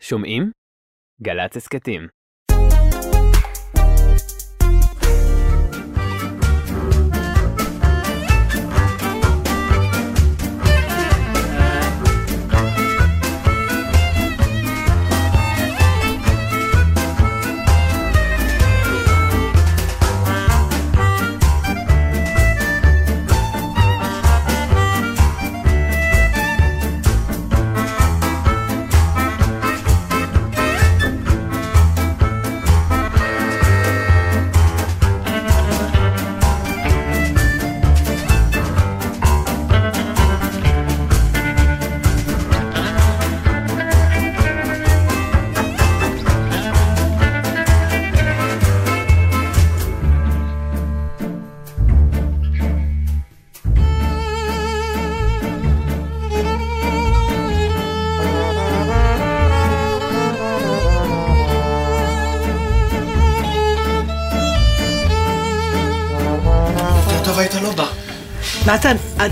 שומעים? גל"צ הסכתים.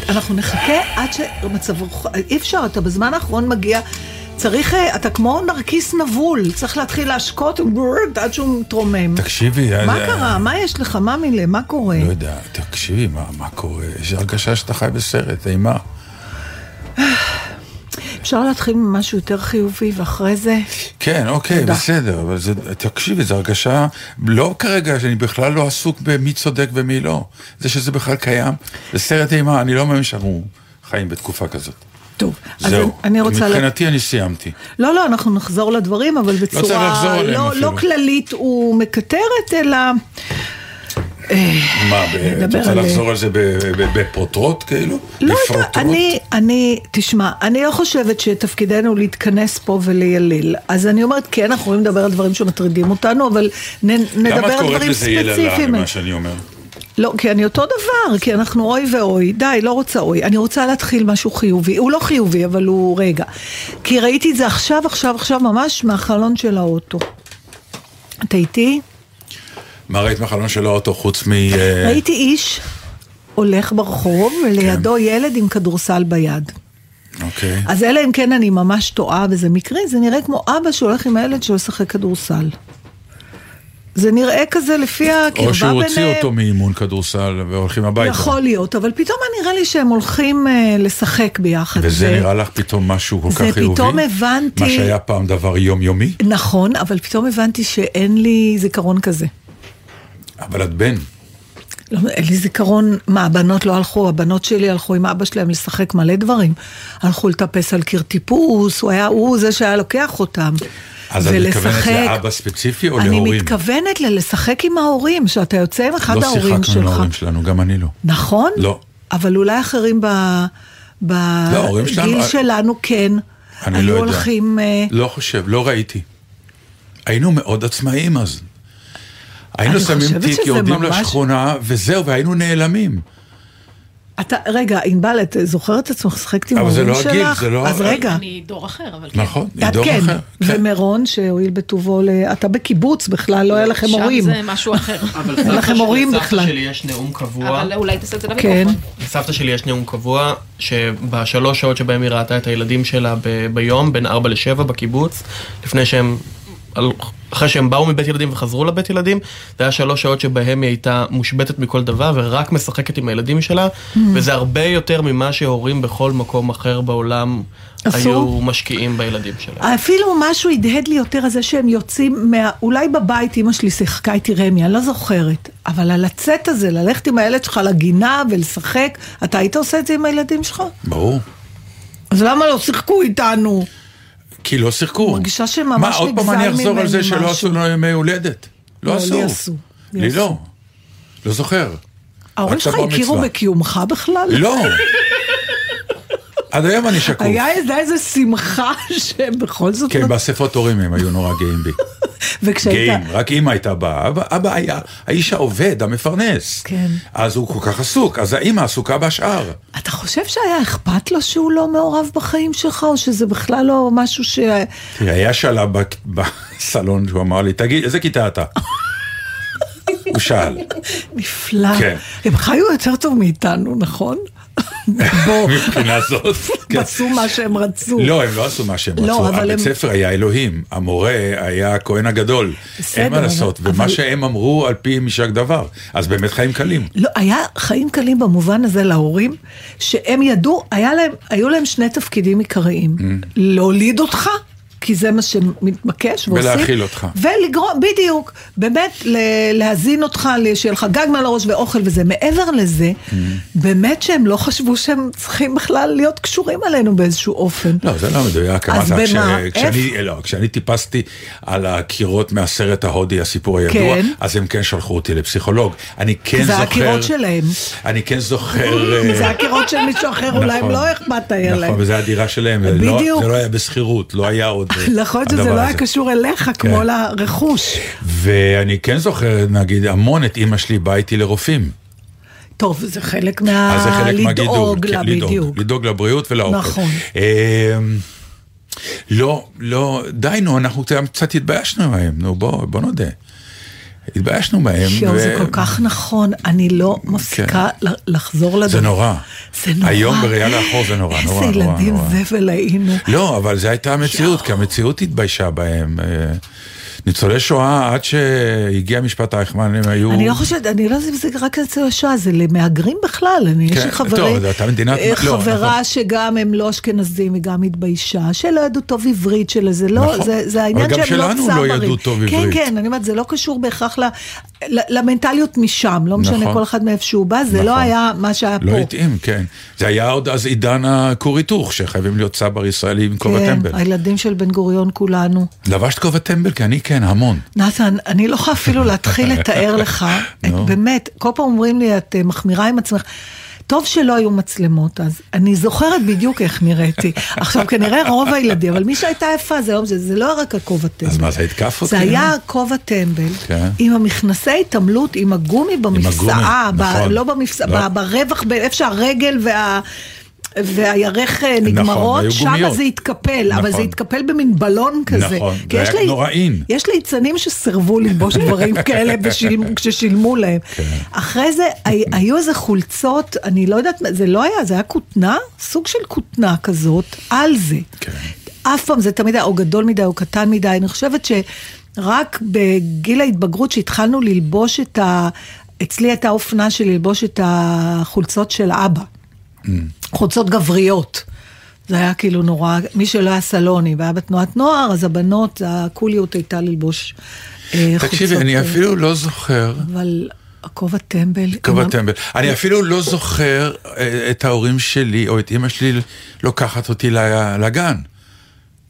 אנחנו נחכה עד שמצב רוח... אי אפשר, אתה בזמן האחרון מגיע... צריך, אה, אתה כמו נרקיס נבול, צריך להתחיל להשקות ברד, עד שהוא מתרומם. תקשיבי, מה אה, קרה? מה יש לך? מה מילה? מה קורה? לא יודע, תקשיבי, מה, מה קורה? יש הרגשה שאתה חי בסרט, אימה. אפשר להתחיל ממשהו יותר חיובי, ואחרי זה... כן, אוקיי, תודה. בסדר, אבל זה, תקשיבי, זו הרגשה, לא כרגע, שאני בכלל לא עסוק במי צודק ומי לא. זה שזה בכלל קיים, זה סרט אימה, אני לא מאמין שאנחנו חיים בתקופה כזאת. טוב, אז זהו, אני רוצה... מבחינתי אני סיימתי. לא, לא, אנחנו נחזור לדברים, אבל צריך בצורה לחזור עליהם לא, אפילו. לא כללית ומקטרת, אלא... מה, את רוצה על- לחזור על זה בפרוטרוט, כאילו? לא? אני, אני, תשמע, אני לא חושבת שתפקידנו להתכנס פה וליילל. אז אני אומרת, כן, אנחנו יכולים לדבר על דברים שמטרידים אותנו, אבל נדבר למה את על קוראת דברים לזה יללה, ספציפיים. ממה שאני אומר? לא, כי אני אותו דבר, כי אנחנו אוי ואוי. די, לא רוצה אוי. אני רוצה להתחיל משהו חיובי. הוא לא חיובי, אבל הוא רגע. כי ראיתי את זה עכשיו, עכשיו, עכשיו, ממש מהחלון של האוטו. אתה איתי? מה ראית מהחלון של האוטו חוץ מ... אה, ראיתי איש הולך ברחוב, ולידו כן. ילד עם כדורסל ביד. אוקיי. אז אלא אם כן אני ממש טועה וזה מקרי, זה נראה כמו אבא שהולך עם הילד שלו לשחק כדורסל. זה נראה כזה לפי הקרבה ביניהם. או שהוא הוציא אותו מאימון כדורסל והולכים הביתה. יכול להיות, אבל פתאום נראה לי שהם הולכים אה, לשחק ביחד. וזה ו- נראה לך פתאום משהו כל זה כך חיובי? פתאום הבנתי- מה שהיה פעם דבר יומיומי? נכון, אבל פתאום הבנתי שאין לי זיכרון כזה. אבל את בן. לא, אין לי זיכרון, מה, הבנות לא הלכו, הבנות שלי הלכו עם אבא שלהם לשחק מלא דברים. הלכו לטפס על קיר טיפוס, הוא היה, הוא זה שהיה לוקח אותם. אז את מתכוונת ולשחק. לאבא ספציפי או אני להורים? מתכוונת ללשחק עם ההורים, שאתה יוצא עם אחד לא ההורים שיחקנו עם שלך. ההורים שלנו, גם אני לא. נכון? לא. אבל אולי אחרים ב... ההורים שלנו- בגיל שלנו כן. אני היו לא יודע. הולכים... אה, לא חושב, לא ראיתי. היינו מאוד עצמאיים אז. היינו אני שמים תיק, יורדים ממש- לשכונה, וזהו, והיינו נעלמים. אתה, רגע, ענבל, את זוכרת את עצמך משחקת עם אבל זה ההורים לא שלך? הגיל, זה לא- אז רגע. אני דור אחר, אבל כן. נכון, את דור כן, אחר. כן. ומירון שהואיל בטובו, ל... אתה בקיבוץ בכלל, לא היה לכם שם הורים. זה משהו אחר. אין לכם שלי- הורים לסבתא בכלל. שלי יש נאום קבוע. אבל אולי תעשה את זה כן. למיקרופון. לסבתא שלי יש נאום קבוע, שבשלוש שעות שבהם היא ראתה את הילדים שלה ב- ביום, בין ארבע לשבע בקיבוץ, לפני שהם, אחרי שהם באו מבית ילדים וחזרו לבית ילדים, זה היה שלוש שעות שבהם היא הייתה מושבתת מכל דבר ורק משחקת עם הילדים שלה, Mm. וזה הרבה יותר ממה שהורים בכל מקום אחר בעולם עשו? היו משקיעים בילדים שלהם. אפילו משהו הדהד לי יותר על זה שהם יוצאים מה... אולי בבית אמא שלי שיחקה איתי רמי, אני לא זוכרת. אבל על לצאת הזה, ללכת עם הילד שלך לגינה ולשחק, אתה היית עושה את זה עם הילדים שלך? ברור. אז למה לא שיחקו איתנו? כי לא שיחקו. מרגישה שממש מה, עוד פעם נגזל אני אחזור על זה ממני שלא משהו. עשו לנו ימי הולדת? לא לא, עשו. לי עשו. לי. לא. לא זוכר. ההורים שלך הכירו. בקיומך בכלל? לא. עד היום אני שקוף. היה איזה, שמחה שבכל זאת... כן, באספות הורים הם היו נורא גאים בי. וכשהיית... גאים, רק אימא הייתה באה, אבא, אבא היה האיש העובד, המפרנס. כן. אז הוא כל כך עסוק, אז האימא עסוקה בשאר. אתה חושב שהיה אכפת לו שהוא לא מעורב בחיים שלך, או שזה בכלל לא משהו ש... תראה, היה שלב בסלון שהוא אמר לי, תגיד, איזה כיתה אתה? הוא שאל. נפלא. כן. הם חיו יותר טוב מאיתנו, נכון? בוא, מבחינה זאת. כן. עשו מה שהם רצו. לא, הם לא עשו מה שהם לא, רצו. הבית ספר היה אלוהים, המורה היה הכהן הגדול. אין מה לעשות, ומה שהם אמרו על פי משק דבר. אז באמת חיים קלים. לא, היה חיים קלים במובן הזה להורים, שהם ידעו, היו להם שני תפקידים עיקריים. Mm. להוליד אותך, כי זה מה שמתבקש ועושים. ולהאכיל אותך. ולגרום, בדיוק, באמת להזין אותך, שיהיה לך גג מעל הראש ואוכל וזה. מעבר לזה, Mm. באמת שהם לא חשבו שהם צריכים בכלל להיות קשורים אלינו באיזשהו אופן. לא, זה לא מדויק. אז אמרת, במה? כש- כשאני, לא, כשאני טיפסתי על הקירות מהסרט ההודי, הסיפור הידוע, כן. אז הם כן שלחו אותי לפסיכולוג. אני כן זה זוכר... הקירות שלהם. אני כן זוכר... אה, זה הקירות של מישהו אחר, אולי הם נכון. לא אכפת היה להם. נכון, וזו הדירה שלהם. זה בדיוק. זה לא היה בשכירות, לא היה עוד... אה, יכול להיות שזה לא היה. קשור אליך כמו לרכוש. ואני כן זוכר, נגיד, המון את אימא שלי באה איתי לרופאים. טוב, זה חלק אז מה... זה חלק מהגידול. אה, לדאוג כן, לה, לדאוג, בדיוק. לדאוג לבריאות ולאוכל. נכון. אמ, לא, לא, די נו, אנחנו קצת התביישנו מהם, נו בוא, בוא נודה. התביישנו מהם. יואו, ו- זה כל כך נכון, אני לא מפסיקה ל- לחזור לדבר. זה נורא. זה נורא. היום בראייה לאחור זה נורא, נורא, איזה נורא, ילדים נורא. זבל היינו. לא, אבל זו הייתה המציאות, כי המציאות התביישה בהם. ניצולי שואה, עד שהגיע משפט אייכמן, הם היו... אני לא חושבת, אני לא יודעת אם זה רק אצל השואה, זה למהגרים בכלל. אני, יש כן, לי חברי, טוב, מדינת- אה, לא, חברה נכון. שגם הם לא אשכנזים, היא גם התביישה, שלא ידעו טוב עברית שלה, זה לא, נכון. זה, זה העניין אבל גם שהם לא שלנו צברים. לא ידעו טוב כן, עברית. כן, אני אומרת, זה לא קשור בהכרח ל, ל, למנטליות משם, לא משנה נכון. כל אחד מאיפה שהוא בא, זה נכון. לא היה מה שהיה לא פה. התאים, כן. זה היה עוד אז עידן הכור היתוך, שחייבים להיות צבר ישראלי עם כובע כן, טמבל. הילדים של בן גוריון כולנו. לבשת כובע טמבל? כי אני כן, המון. נתן, אני לא יכולה אפילו להתחיל לתאר לך, את. באמת, כל פעם אומרים לי, את אה, מחמירה עם עצמך. טוב שלא היו מצלמות אז, אני זוכרת בדיוק איך נראיתי. עכשיו כנראה רוב הילדים, אבל מי שהייתה יפה זה, לא- זה, זה לא רק הכובע טמבל. אז מה, זה התקף אותי? זה היה כובע טמבל, כן. עם המכנסי התעמלות, עם הגומי במפסעה, ב- נכון. לא במפסעה, לא. ברווח, איפה שהרגל וה... והירך אה, נגמרות, היו שם. זה התקפל, אבל זה נכון. התקפל במין בלון כזה. נכון, זה היה לי- נוראין. יש ליצנים שסירבו ללבוש דברים כאלה ושילמו- כששילמו להם. כן. אחרי זה הי- היו איזה חולצות, אני לא יודעת, זה לא היה, זה היה כותנה, סוג של כותנה כזאת, על זה. כן. אף פעם זה תמיד היה או גדול מדי או קטן מדי, אני חושבת שרק בגיל ההתבגרות שהתחלנו ללבוש את ה... אצלי הייתה אופנה של ללבוש את החולצות של אבא. Mm. חולצות גבריות. זה היה כאילו נורא, מי שלא היה סלוני והיה בתנועת נוער, אז הבנות, הקוליות הייתה ללבוש אה, חולצות. תקשיבי, אני אה, אפילו לא זוכר... אבל הכובע טמבל. כובע עם ה- טמבל. אני אפילו לא זוכר אה, את ההורים שלי או את אימא שלי לוקחת אותי לגן.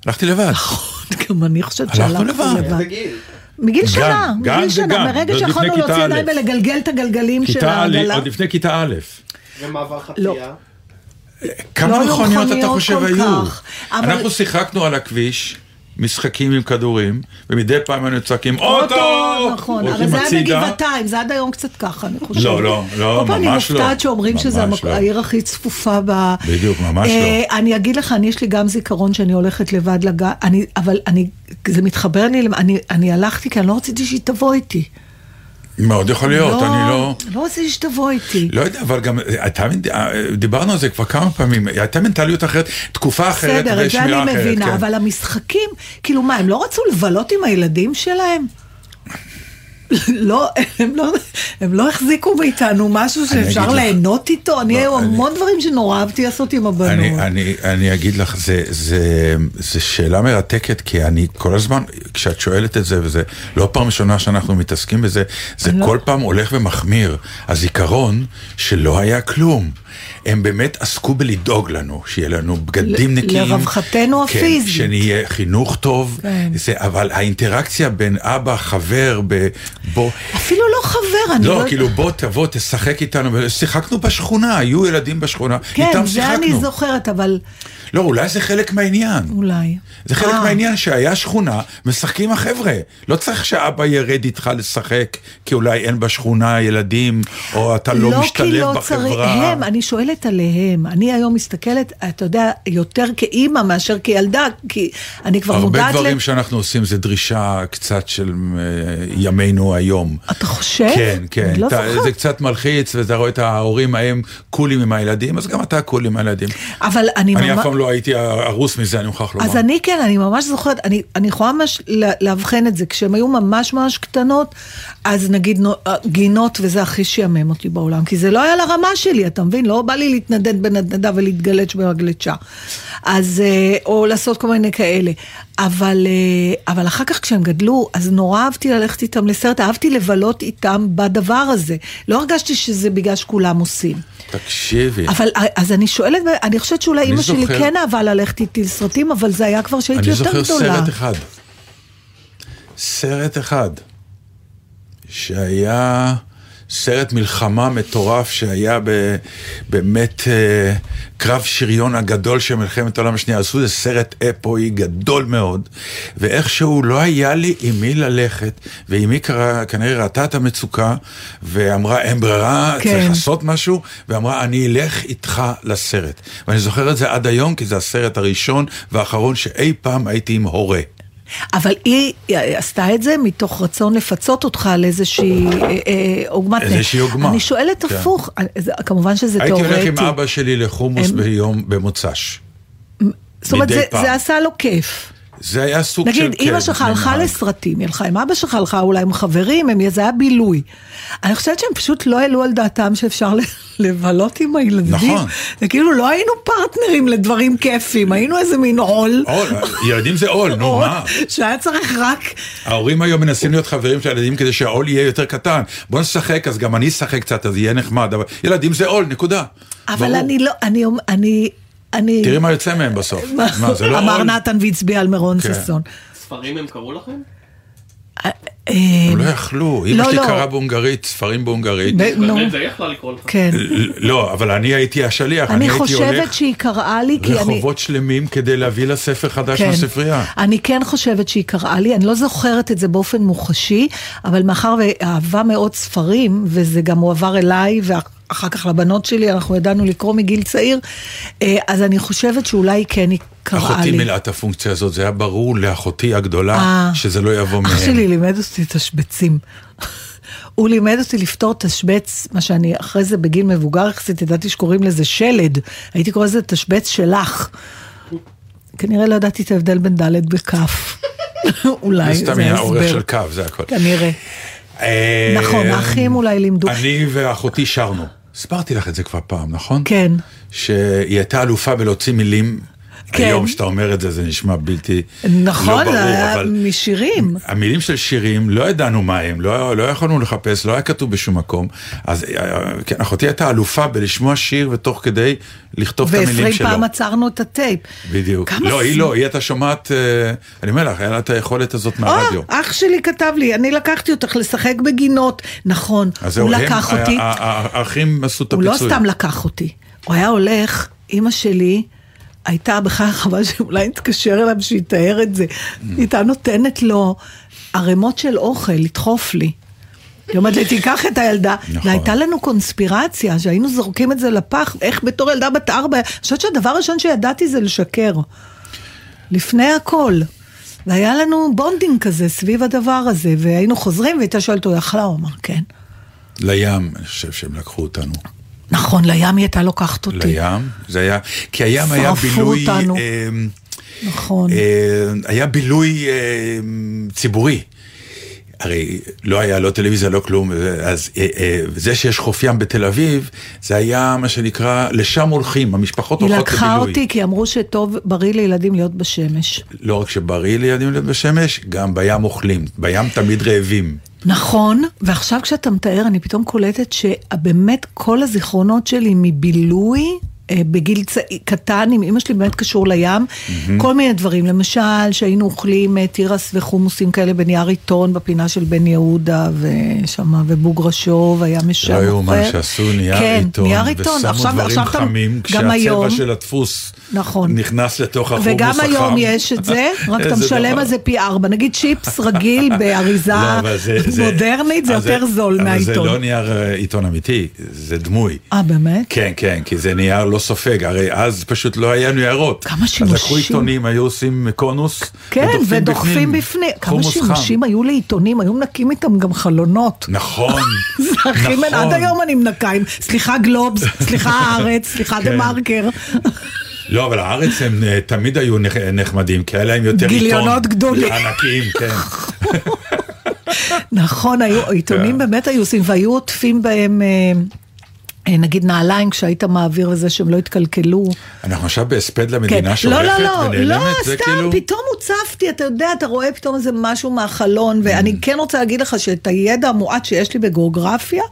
הלכתי לבד. נכון, גם אני חושבת שהלכנו לבד. מגיל שנה, מגיל שנה, מרגע שיכולנו להוציא ידיים. ולגלגל את הגלגלים של העגלה. עוד לפני כיתה א'. ומעבר לא. חצייה? כמה לא מכוניות אתה חושב היו? כך, אבל- אנחנו שיחקנו על הכביש, משחקים עם כדורים, ומדי פעם היינו צועקים אוטו! נכון, אבל זה היה. בגבעתיים, זה עד היום קצת ככה, אני חושבת. לא, לא, לא, כל פעם אני ממש לא. מופתעת שאומרים שזה ממש לא. העיר הכי צפופה ב... בדיוק, ממש אה, אני אגיד לך, אני יש לי גם זיכרון שאני הולכת לבד לגן, אני- אבל אני, זה מתחבר לי, אני הלכתי כי אני לא רציתי שהיא תבוא איתי. מאוד יכול להיות, אני לא... לא רציתי שתבוא איתי. לא יודע, אבל גם, הייתה, דיברנו על זה כבר כמה פעמים, הייתה מנטליות אחרת, תקופה אחרת בסדר, את זה ושמירה אני אחרת. מבינה, כן. אבל המשחקים, כאילו מה, הם לא רצו לבלות עם הילדים שלהם? לא, הם לא, הם לא החזיקו מאיתנו משהו שאפשר. ליהנות איתו, אני לא, היו אני- המון דברים שנורא אהבתי לעשות עם הבנות. אני, אני, אני אגיד לך, זה, זה, זה שאלה מרתקת, כי אני כל הזמן, כשאת שואלת את זה, וזה לא פעם ראשונה שאנחנו מתעסקים בזה, זה לא- כל פעם הולך ומחמיר. הזיכרון שלא היה כלום. הם באמת עסקו בלדאוג לנו, שיהיה לנו בגדים נקיים. לרווחתנו כן, הפיזית. שנהיה חינוך טוב. כן. זה, אבל האינטראקציה בין אבא, חבר, ב, בוא... אפילו לא חבר, אני לא, לא... כאילו בוא תבוא, תשחק איתנו, שיחקנו בשכונה, היו ילדים בשכונה, כן, איתם זה אני שיחקנו. זוכרת, אבל לא, אולי זה חלק מהעניין. אולי. זה חלק אה, מהעניין שהיה שכונה, משחקים החבר'ה. לא צריך שאבא ירד איתך לשחק, כי אולי אין בשכונה ילדים, או אתה לא, כי משתלב לא בחברה. צריך, הם, אני שואלת עליהם. אני היום מסתכלת, אתה יודע, יותר כאימא מאשר כילדה, כי אני כבר הרבה מודעת... דברים ל- שאנחנו עושים זה דרישה קצת של אה, ימינו היום. אתה חושב? כן, כן. לא אתה. זה קצת מלחיץ, ואתה רואה את ההורים ההם קולים עם הילדים, אז גם אתה קול עם הילדים. אבל אני אני ממש... לא הייתי הרוס מזה, אני מוכרח לומר. אז אני כן, אני ממש זוכרת, אני, אני יכולה ממש לאבחן את זה, כשהן היו ממש ממש קטנות, אז נגיד אה, גינות וזה הכי שיאמם אותי בעולם, כי זה לא היה לרמה שלי, אתה מבין? לא בא לי להתנדנד בנדנדה ולהתגלץ' במגלשה. אז, אה, או לעשות כל מיני כאלה. אבל, אה, אבל אחר כך כשהם גדלו, אז נורא אהבתי ללכת איתם לסרט, אהבתי לבלות איתם בדבר הזה. לא הרגשתי שזה בגלל שכולם עושים. תקשיבי. אבל אז אני שואלת, אני חושבת שאולי אני אימא שלי זוכר- כן אהבה ללכת איתי לסרטים, אבל זה היה כבר כשהייתי אני יותר זוכר גדולה. סרט אחד. סרט אחד. שהיה סרט מלחמה מטורף שהיה ב, באמת אה, קרב שריון הגדול של מלחמת העולם השנייה. עשו איזה סרט אפוי גדול מאוד, ואיכשהו לא היה לי עם מי ללכת, ואימי כנראה ראתה את המצוקה, ואמרה אין ברירה, כן. צריך לעשות משהו, ואמרה אני אלך איתך לסרט. ואני זוכר את זה עד היום, כי זה הסרט הראשון והאחרון שאי פעם הייתי עם הורה. אבל היא עשתה את זה מתוך רצון לפצות אותך על איזושהי אה, אה, עוגמת נפש. איזושהי עוגמה. אני שואלת כן. הפוך, כמובן שזה הייתי תיאורטי. הולך עם אבא שלי לחומוס ביום, במוצ"ש. זאת אומרת. זה עשה לו כיף. זה היה סוג של... נגיד, אימא שלך הלכה. לסרטים, היא הלכה עם אבא שלך, הלכה אולי עם חברים, הם- זה היה בילוי. אני חושבת שהם פשוט לא העלו על דעתם שאפשר לבלות עם הילדים. נכון. זה כאילו לא היינו פרטנרים לדברים כיפים, היינו איזה מין עול. עול, ילדים זה עול, נו מה? שהיה צריך רק... ההורים היום מנסים להיות חברים של הילדים כדי שהעול יהיה יותר קטן. בוא נשחק, אז גם אני אשחק קצת, אז יהיה נחמד, אבל ילדים זה עול, נקודה. אבל ברור. אני לא, אני, אני, אני... תראי מה יוצא מהם בסוף. מה, זה לא אמר? נתן והצביע על מירון כן. ששון. ספרים הם קראו לכם? הם לא יכלו, אמא לא, שלי לא. קראה בהונגרית, ספרים בהונגרית. באמת זה יכלה לקרוא לך. כן. לא, אבל אני הייתי השליח, אני אני הייתי חושבת הולך שהיא קראה לי, כי אני... רחובות שלמים כדי להביא לה ספר חדש כן. מהספרייה. אני כן חושבת שהיא קראה לי, אני לא זוכרת את זה באופן מוחשי, אבל מאחר ואהבה מאוד ספרים, וזה גם הועבר אליי, ואחר כך לבנות שלי, אנחנו ידענו לקרוא מגיל צעיר, אה, אז אני חושבת שאולי כן היא קראה אחותי לי. מילאה את הפונקציה הזאת, זה היה ברור לאחותי הגדולה אה. שזה לא יבוא מהם. אח שלי לימד אותי תשבצים. הוא לימד אותי לפתור תשבץ, מה שאני אחרי זה בגיל מבוגר יחסית ידעתי שקוראים לזה שלד, הייתי קורא לזה תשבץ שלך. כנראה לא ידעתי את ההבדל בין ד' בכף. אולי, זה סתם זה היה אורך של הסבר. קו, זה הכל. כנראה. אה, נכון, האחים אולי לימדו. אני ואחותי שרנו. הסברתי לך את זה כבר פעם, נכון? כן. שהיא הייתה אלופה בלהוציא מילים. כן. היום שאתה אומר את זה, זה נשמע בלתי... נכון, לא ברור, אבל משירים. המילים של שירים, לא ידענו מה הם, לא, לא יכולנו לחפש, לא היה כתוב בשום מקום. אז אה, כן, אחותי הייתה אלופה בלשמוע שיר ותוך כדי לכתוב את המילים ועשרים שלו. פעם עצרנו את הטייפ. בדיוק. לא, היא לא, היא הייתה שומעת, אה, אני אומר לך, היה לה את היכולת הזאת מהרדיו. אה, אח שלי כתב לי, אני לקחתי אותך לשחק בגינות. נכון, הוא הם, לקח ה- אותי. האחים עשו את הוא לא הפיצוי. סתם לקח אותי, הוא היה הולך, אימא שלי הייתה בכלל חבל שאולי נתקשר אליו שיתאר את זה. היא הייתה נותנת לו ערימות של אוכל לדחוף לי. היא אומרת לי, תיקח את הילדה. נכון. והייתה לנו קונספירציה, שהיינו זורקים את זה לפח, איך בתור ילדה בת ארבע, אני חושבת שהדבר הראשון שידעתי זה לשקר. לפני הכל. והיה לנו bonding כזה סביב הדבר הזה, והיינו חוזרים, והייתה שואלת, הוא אכלה? הוא אמר, כן. לים, אני חושב שהם לקחו אותנו. נכון, לים היא הייתה לוקחת אותי. לים, זה היה, כי הים היה בילוי, אותנו. אה, נכון. אה, היה בילוי אה, ציבורי. הרי לא היה לא טלוויזיה, לא כלום, אז אה, אה, זה שיש חוף ים בתל אביב, זה היה מה שנקרא, לשם הולכים, המשפחות היא הולכות לבילוי. לקחה אותי כי אמרו שטוב, בריא לילדים להיות בשמש. לא רק שבריא לילדים להיות בשמש, גם בים אוכלים, בים תמיד רעבים. נכון, ועכשיו כשאתה מתאר, אני פתאום קולטת שבאמת כל הזיכרונות שלי מבילוי, בגיל צע... קטן, עם אמא שלי באמת קשור לים, כל מיני דברים, למשל שהיינו אוכלים אה, תירס וחומוסים כאלה בנייר עיתון בפינה של בן יהודה ושמה, ובוגרשוב היה משם לא יאומן. שעשו נייר כן, עיתון, נייר עיתון, ושמו עכשיו, דברים עכשיו חמים, גם היום, כשהצבע של הדפוס נכון. נכנס לתוך החומוס החם. וגם היום יש את זה, רק אתה משלם. על זה פי ארבע. נגיד צ'יפס רגיל באריזה לא, זה- זה- מודרנית, זה אז יותר זול אבל זה מהעיתון. לא נייר אה, עיתון אמיתי, זה דמוי. אה, באמת? כן, כן, כי זה נייר לא לא סופג, הרי אז פשוט לא היה ניירות. כמה אז לקחו שימושים. עיתונים, היו עושים קונוס, כן, ודוחפים בפנים. כמה חם. שימושים היו לעיתונים, היו מנקים איתם גם חלונות. נכון, זה הכי נכון. מנ... עד היום אני מנקה עם, סליחה גלובס, סליחה הארץ, סליחה דה כן. מרקר. לא, אבל הארץ הם אה, תמיד היו נח- נחמדים, כי היה להם יותר עיתון. גיליונות גדולים. ענקיים, כן. נכון, היו, עיתונים כן. באמת היו עושים, והיו עוטפים בהם, אה, אה, נגיד נעליים כשהיית מעביר וזה, שהם לא התקלקלו. אנחנו עכשיו בהספד כן. למדינה לא, שהולכת לא, לא, ונעלמת, לא, זה סתם, כאילו... פתאום הוצפתי, אתה יודע, אתה רואה פתאום איזה משהו מהחלון, ואני כן רוצה להגיד לך שאת הידע המועט שיש לי בגיאוגרפיה,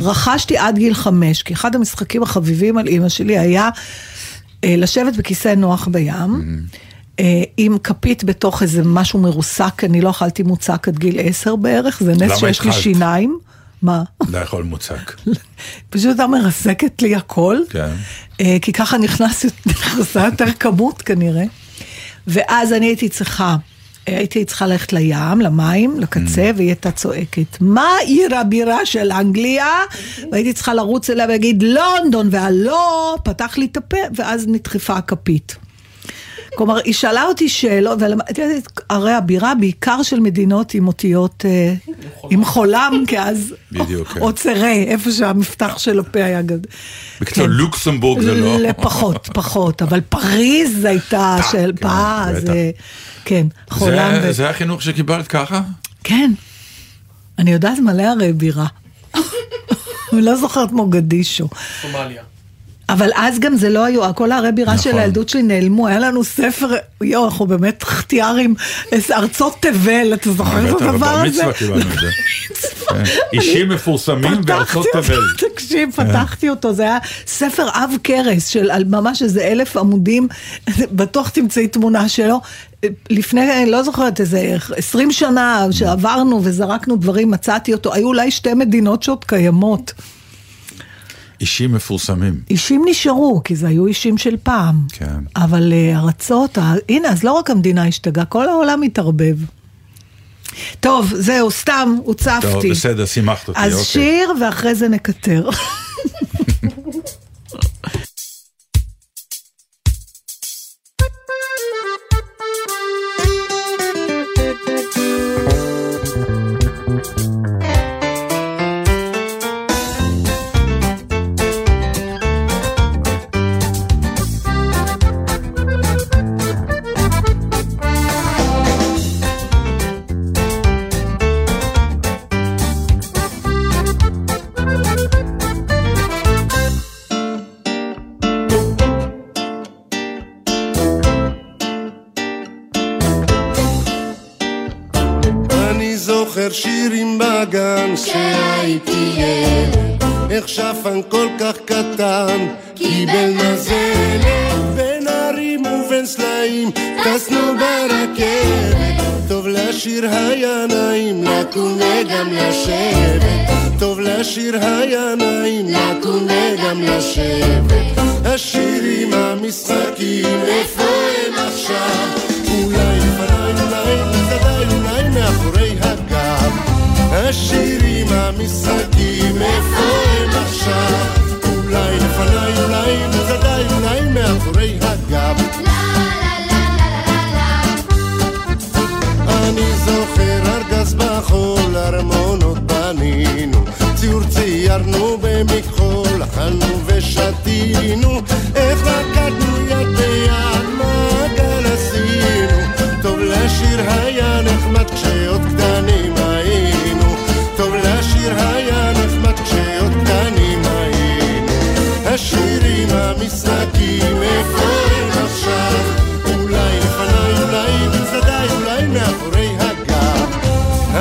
רכשתי עד גיל חמש, כי אחד המשחקים החביבים על אימא שלי היה אה, לשבת בכיסא נוח בים. אה, עם כפית בתוך איזה משהו מרוסק, אני לא אכלתי מוצק עד גיל עשר בערך, זה נס שיש לי? שיניים. מה? לא יכול מוצק. פשוט הייתה מרסקת לי הכל, כן. אה, כי ככה נכנס, נכנסה יותר כמות כנראה. ואז אני הייתי צריכה, הייתי צריכה ללכת לים, למים, לקצה, והיא הייתה צועקת, מה עיר הבירה של אנגליה? והייתי צריכה לרוץ אליה ולהגיד לונדון, והלא, פתח לי את הפה, ואז נדחפה הכפית. כלומר, היא שאלה אותי שאלות, ואמרתי, הרי הבירה בעיקר של מדינות עם אותיות, אה, עם חולם, כי אז, בדיוק, כן. או צרה, איפה שהמפתח של הפה היה גדול. בקיצור, כן. לוקסמבורג זה לא... לפחות, פחות, אבל פריז הייתה של כן, פז, בטח. כן, חולם. זה החינוך שקיבלת ככה? כן, אני יודעת מלא הרי בירה. אני לא זוכרת מוגדישו. סומליה. אבל אז גם זה לא היו, כל הערי בירה נכון. של הילדות שלי נעלמו, היה לנו ספר, יואו, אנחנו באמת חטיארים, ארצות תבל, אתה זוכר אה, את בטח, הדבר בבר הזה? מצווה קיבלנו את זה. כן. אישים מפורסמים בארצות תבל. תקשיב, פתחתי אותו, זה היה ספר עב כרס של ממש איזה אלף עמודים, בטוח תמצאי תמונה שלו. לפני, לא זוכרת, איזה 20 שנה שעברנו וזרקנו דברים, מצאתי אותו, היו אולי שתי מדינות שעוד קיימות. אישים מפורסמים. אישים נשארו, כי זה היו אישים של פעם. כן. אבל uh, ארצות, ה- הנה, אז לא רק המדינה השתגעה, כל העולם התערבב. טוב, זהו, סתם, הוצפתי. טוב, בסדר, שימחת אותי, אז אוקיי. שיר, ואחרי זה נקטר. איך שפן כל כך קטן. קיבל נזלת בין הרים ובין סלעים טסנו ברכבת. טוב לשיר היה נעים לקום וגם לשבת. טוב לשיר היה נעים לקום וגם לשבת. השירים המשחקים איפה הם עכשיו השירים המשחקים איפה הם עכשיו? אולי לפניי אולי מצדיי אולי מאחורי הגב. אני זוכר ארגז בחול, ארמונות בנינו, ציור ציירנו במכחול, אכלנו ושתינו, איך רקדנו יד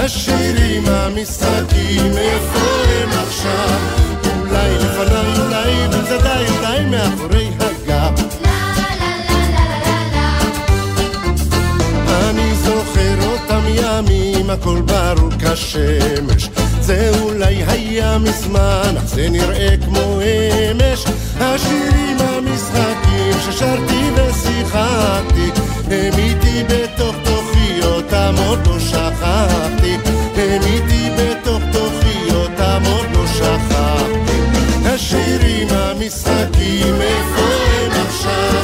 השירים המשחקים איפה הם עכשיו? אולי לפניי, אולי בצדדיי, אולי מאחורי הגב. אני זוכר אותם ימים, הכל ברור כשמש. זה אולי היה מזמן, אך זה נראה כמו אמש. השירים המשחקים ששרתי ושיחקתי, הם איתי בתוך תוכי, אותם עוד לא שכחתי. האמיתי בתוך תוכי אותם עוד לא שכחתי. השירים, המשחקים, איפה הם עכשיו?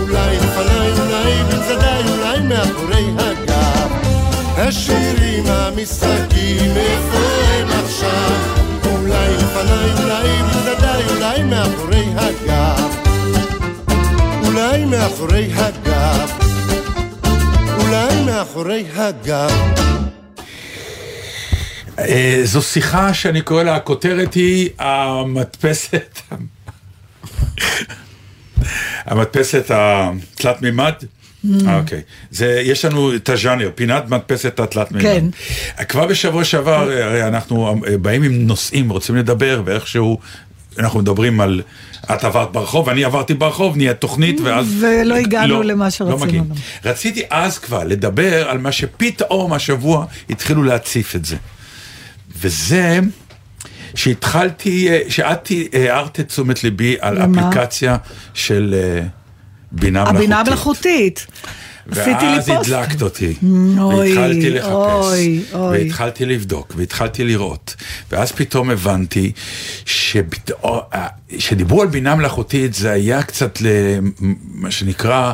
אולי לפניי, אולי בצדיי, אולי מאחורי הגב. השירים, המשחקים, איפה הם עכשיו? אולי לפניי, אולי בצדיי, אולי מאחורי הגב. אולי מאחורי הגב. אולי מאחורי הגב. זו שיחה שאני קורא לה, הכותרת היא המדפסת, המדפסת התלת מימד. אה, אוקיי, זה, יש לנו את הז'אנר, פינת מדפסת התלת מימד. כן. כבר בשבוע שעבר, הרי אנחנו אה, באים עם נושאים, רוצים לדבר, ואיכשהו אנחנו מדברים על, את עברת ברחוב, אני עברתי ברחוב, נהיה תוכנית, ואז... ולא הגענו למה שרצינו לא. רציתי אז כבר לדבר על מה שפתאום השבוע התחילו להציף את זה. וזה שהתחלתי, שאת הערת את תשומת ליבי על למה? אפליקציה של אה, בינה מלאכותית. הבינה המלאכותית. עשיתי לי ואז פוסט. הדלקת אותי, אוי, והתחלתי לחפש, אוי, אוי. והתחלתי לבדוק, והתחלתי לראות, ואז פתאום הבנתי שפתאום, שדיברו על בינה מלאכותית זה היה קצת למה שנקרא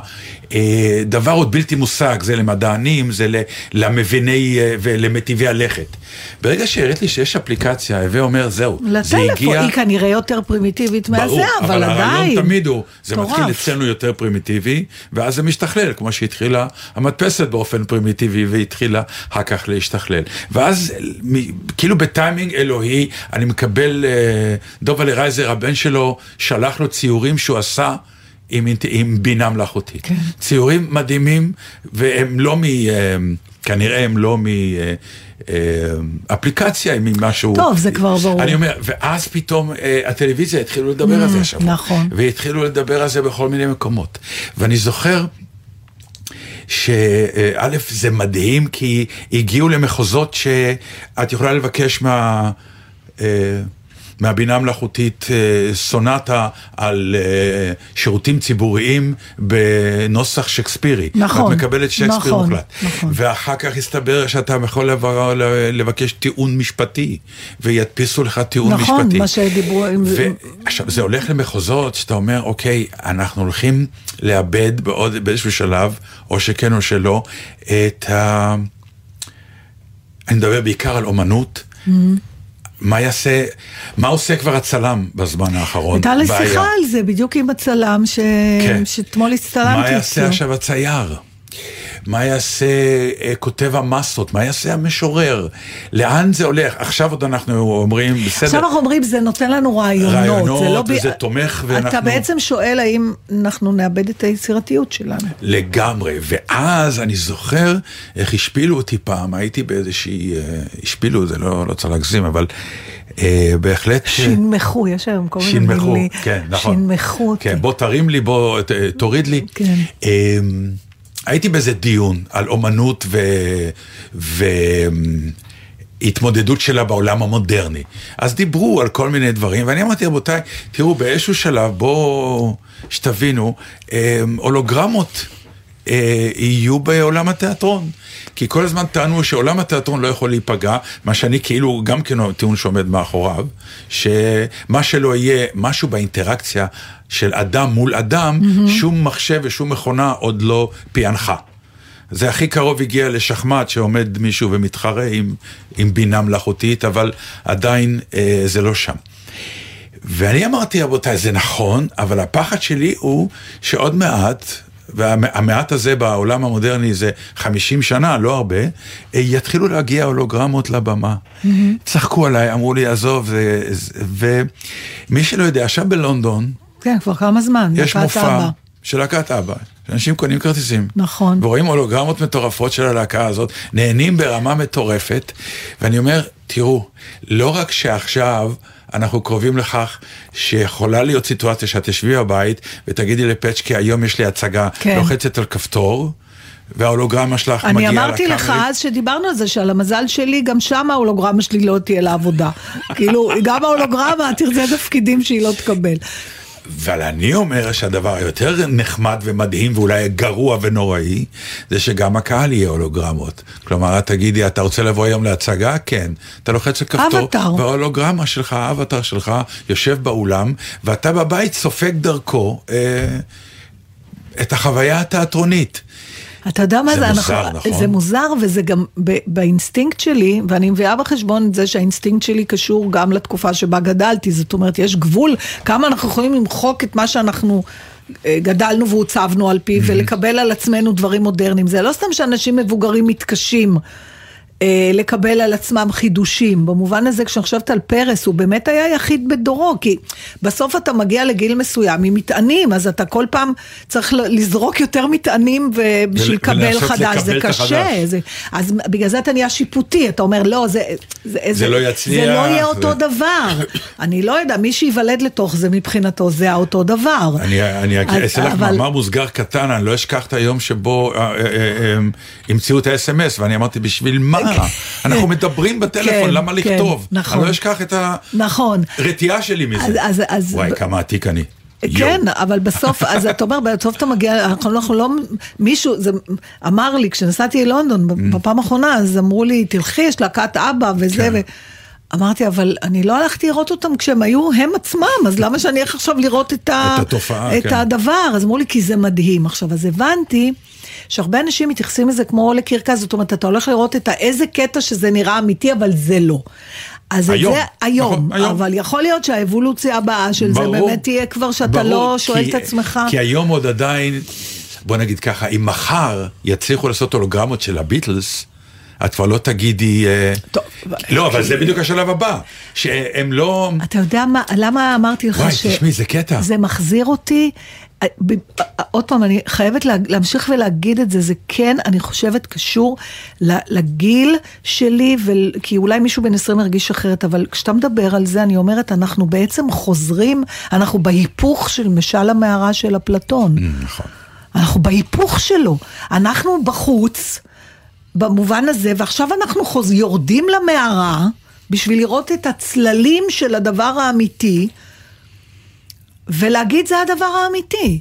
אה, דבר עוד בלתי מושג, זה למדענים, זה למביני אה, ולמטיבי הלכת. ברגע שהראית לי שיש אפליקציה, הווה אומר זהו, זה לטלפון, הגיע... היא כנראה יותר פרימיטיבית מהזה, ברור, אבל עדיין. הרעיון תמיד הוא, זה. מתחיל אצלנו יותר פרימיטיבי, ואז זה משתכלל, כמו שהתחילה המדפסת באופן פרימיטיבי, והתחילה אחר כך להשתכלל. ואז, מ- כאילו בטיימינג אלוהי, אני מקבל, אה, דובה לרייזר, הבן שלו, שלח לו ציורים שהוא עשה. עם, עם בינה מלאכותית. כן. ציורים מדהימים, והם לא מ... אה, כנראה הם לא מאפליקציה, הם ממשהו... טוב, זה כבר ברור. אני אומר, ואז פתאום אה, הטלוויזיה התחילו לדבר על זה השבוע. נכון. והתחילו לדבר על זה בכל מיני מקומות. ואני זוכר... שא' זה מדהים כי הגיעו למחוזות שאת יכולה לבקש מה... מהבינה המלאכותית אה, סונטה על אה, שירותים ציבוריים בנוסח שקספירי. נכון, ואת מקבלת שייקספיר נכון, מוחלט. נכון. ואחר כך הסתבר שאתה יכול לבקש טיעון משפטי, וידפיסו לך טיעון נכון, משפטי. מה שדיברו עם- ועכשיו, זה הולך למחוזות שאתה אומר, אוקיי, אנחנו הולכים לאבד בעוד, באיזשהו שלב, או שכן או שלא, את ה... אני מדבר בעיקר על אומנות. Mm-hmm. מה יעשה, מה עושה כבר הצלם בזמן האחרון? הייתה לי. שיחה על זה, בדיוק עם הצלם, ש... כן. שאתמול הצטלמתי מה יעשה. עכשיו הצייר? מה יעשה אה, כותב המסות? מה יעשה המשורר? לאן זה הולך? עכשיו עוד אנחנו אומרים, בסדר. עכשיו אנחנו אומרים, זה נותן לנו רעיונות. רעיונות, זה לא ב- וזה תומך, ואנחנו- אתה בעצם שואל האם אנחנו נאבד את היצירתיות שלנו. לגמרי, ואז אני זוכר איך השפילו אותי פעם, הייתי באיזושהי, אה, השפילו, זה לא, לא צריך להגזים, אבל אה, בהחלט... שינמכו, יש היום כל מיני שינמכו, מילים. כן, נכון. שינמכו אותי. כן, בוא תרים לי, בוא תוריד לי. כן. הייתי באיזה דיון על אומנות ו... ו... התמודדות שלה בעולם המודרני. אז דיברו על כל מיני דברים, ואני אמרתי, רבותיי, תראו, באיזשהו שלב, בואו, שתבינו, אמ, הולוגרמות אה, יהיו בעולם התיאטרון. כי כל הזמן טענו שעולם התיאטרון לא יכול להיפגע, מה שאני כאילו גם כן טיעון שעומד מאחוריו, שמה שלא יהיה, משהו באינטראקציה של אדם מול אדם, mm-hmm. שום מחשב ושום מכונה עוד לא פענחה. זה הכי קרוב הגיע לשחמט שעומד מישהו ומתחרה עם, עם בינה מלאכותית, אבל עדיין אה, זה לא שם. ואני אמרתי, רבותיי, זה נכון, אבל הפחד שלי הוא שעוד מעט, והמעט הזה בעולם המודרני זה 50 שנה, לא הרבה, אה, יתחילו להגיע הולוגרמות לבמה. Mm-hmm. צחקו עליי, אמרו לי, עזוב, זה- זה- ומי שלא יודע, עכשיו בלונדון, כן, כבר כמה זמן. יש מופע אבא. של להקת אבא, שאנשים קונים כרטיסים. נכון. ורואים הולוגרמות מטורפות של הלהקה הזאת, נהנים ברמה מטורפת, ואני אומר, תראו, לא רק שעכשיו אנחנו קרובים לכך שיכולה להיות סיטואציה שאת תשבי בבית ותגידי לפצ'קי, היום יש לי הצגה, כן. לוחצת על כפתור. וההולוגרמה שלך אני מגיעה אמרתי לך לקאמרי. אז שדיברנו על זה, שעל המזל שלי, גם שם ההולוגרמה שלי לא תהיה לעבודה. כאילו, גם ההולוגרמה תרצה תפקידים שהיא לא תקבל. אבל אני אומר שהדבר היותר נחמד ומדהים ואולי גרוע ונוראי, זה שגם הקהל יהיה הולוגרמות. כלומר, את תגידי, אתה רוצה לבוא היום להצגה? כן. אתה לוחץ על כפתור. וההולוגרמה שלך, האבטר שלך, יושב באולם, ואתה בבית סופג דרכו אה, את החוויה התיאטרונית. אתה יודע מה זה זה? מוזר, אנחנו- נכון? זה מוזר, וזה גם ב- באינסטינקט שלי, ואני מביאה בחשבון את זה שהאינסטינקט שלי קשור גם לתקופה שבה גדלתי. זאת אומרת, יש גבול כמה אנחנו יכולים למחוק את מה שאנחנו שגדלנו ועוצבנו על פיו, ולקבל על עצמנו דברים מודרניים. זה לא סתם שאנשים מבוגרים מתקשים. אה, לקבל על עצמם חידושים. במובן הזה, כשאני חושבת על פרס, הוא באמת היה יחיד בדורו, כי בסוף אתה מגיע לגיל מסוים עם מטענים, אז אתה כל פעם צריך לזרוק יותר מטענים בשביל לקבל חדש, זה קשה. זה, אז בגלל זה אתה נהיה שיפוטי, אתה אומר, לא, זה, זה, זה לא יצליח, זה לא יהיה זה- אותו דבר. אני לא יודע, מי שייוולד לתוך זה מבחינתו, זה האותו דבר. אני, אעשה לך אבל- מאמר מוסגר קטן, אני לא אשכח את היום שבו אה, אה, המציאו את ה-SMS, ואני אמרתי, בשביל מה? אנחנו מדברים בטלפון, כן, למה כן, לכתוב? נכון. אני לא אשכח את נכון. הרתיעה שלי מזה. וואי, כמה עתיק אני. כן. אבל בסוף, אז אתה אומר, בסוף אתה מגיע, אנחנו, אנחנו לא, מישהו, זה אמר לי, כשנסעתי ללונדון בפעם האחרונה, אז אמרו לי, תלכי, יש להקת אבא וזה, כן. ו... אמרתי, אבל אני לא הלכתי לראות אותם כשהם היו הם עצמם, אז למה שאני אלך עכשיו לראות את, ה... את התופעה, את כן. הדבר? אז אמרו לי, כי זה מדהים. עכשיו, אז הבנתי שהרבה אנשים מתייחסים לזה כמו לקרקס, זאת אומרת, אתה הולך לראות את. איזה קטע שזה נראה אמיתי, אבל זה לא. אז היום, את זה היום, נכון, היום. אבל יכול להיות שהאבולוציה הבאה של זה ברור. באמת תהיה כבר שאתה ברור, לא שואל כי- את עצמך. כי היום עוד עדיין, בוא נגיד ככה, אם מחר יצליחו לעשות הולוגרמות של הביטלס, את כבר לא תגידי... אה, טוב, לא, אבל זה בדיוק השלב הבא, שהם לא... אתה יודע מה, למה אמרתי לך וואי, ש... תשמעי, זה קטע. זה מחזיר אותי, אה, ב- אה, עוד פעם, אני חייבת לה- להמשיך ולהגיד את זה, זה כן, אני חושבת, קשור לגיל שלי, ול- כי אולי מישהו בן 20 ירגיש אחרת, אבל כשאתה מדבר על זה, אני אומרת, אנחנו בעצם חוזרים, אנחנו בהיפוך של משל המערה של אפלטון. נכון. אנחנו בהיפוך שלו. אנחנו בחוץ, במובן הזה, ועכשיו אנחנו חוז... יורדים למערה בשביל לראות את הצללים של הדבר האמיתי, ולהגיד זה הדבר האמיתי.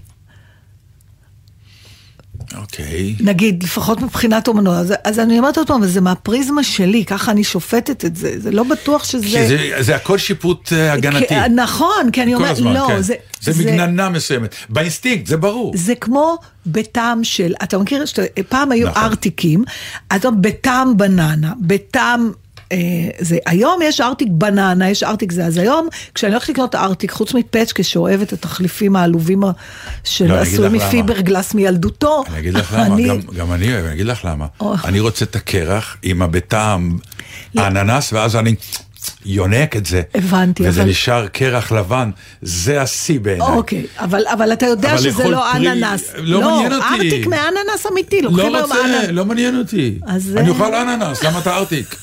אוקיי. נגיד, לפחות מבחינת אומנות. אז, אז אני אומרת עוד פעם, זה מהפריזמה שלי, ככה אני שופטת את זה. זה לא בטוח שזה... כי זה, זה הכל שיפוט אה, הגנתי. כי, נכון, כי אני אומרת, הזמן, לא, כן. זה... זה מגננה מסוימת. באינסטינקט, זה ברור. זה כמו בטעם של, אתה מכיר שפעם היו נכון. ארטיקים, אז בטעם בננה, בטעם... אה, זה, היום יש ארטיק בננה, יש ארטיק זה, אז היום כשאני הולכת לקנות ארטיק, חוץ מפצ'קה שאוהב את התחליפים העלובים לא, של אגיד עשוי לך למה. מפיברגלס מילדותו, אני אגיד לך למה, אני- גם, גם אני אוהב, אני אגיד לך למה. או. אני רוצה את הקרח עם הבטעם לא. האננס, ואז אני יונק את זה. הבנתי, וזה אבל- נשאר קרח לבן, זה השיא בעיניי. אוקיי, אבל, אבל אתה יודע אבל שזה לא פרי- אננס. לא מעניין אותי. ארטיק מאננס אמיתי, לוקחים לא היום רוצה, אננס. לא מעניין אותי. אז אני זה- אוכל אננס, למה אתה ארטיק?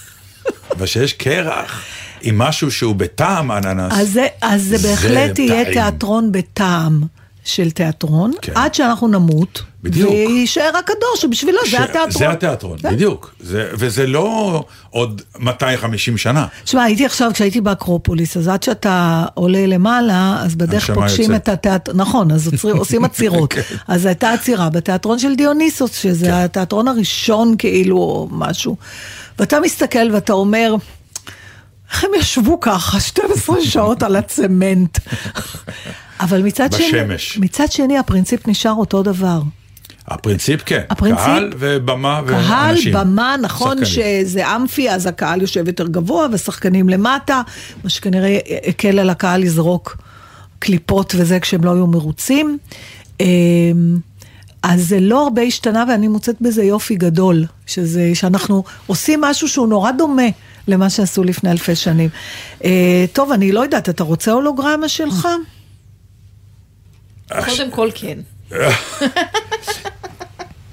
אבל שיש קרח עם משהו שהוא בטעם אננס. אז זה, אז זה זה בהחלט יהיה טעים. תיאטרון בטעם של תיאטרון, כן. עד שאנחנו נמות, בדיוק. ויישאר רק הדור שבשבילו ש- זה התיאטרון. זה התיאטרון, כן. בדיוק. זה, וזה לא עוד 250 שנה. שמע, הייתי עכשיו, כשהייתי באקרופוליס, אז עד שאתה עולה למעלה, אז בדרך פוגשים יוצאת. את התיאטרון, נכון, אז עוצרים, עושים עצירות. כן. אז הייתה עצירה בתיאטרון של דיוניסוס, שזה התיאטרון הראשון כאילו, או משהו. ואתה מסתכל ואתה אומר, איך הם ישבו ככה 12 שעות על הצמנט? אבל מצד שני, בשמש. מצד שני הפרינציפ נשאר אותו דבר. הפרינציפ כן, הפרינציפ- קהל ובמה קהל, ואנשים. במה, נכון שחקנים. שזה אמפי, אז הקהל יושב יותר גבוה ושחקנים למטה, מה שכנראה הקל על הקהל לזרוק קליפות וזה כשהם לא היו מרוצים. אמ, אז זה לא הרבה השתנה ואני מוצאת בזה יופי גדול, שזה, שאנחנו עושים משהו שהוא נורא דומה למה שעשו לפני אלפי שנים. אה, טוב, אני לא יודעת, אתה רוצה הולוגרמה שלך? קודם כל כן.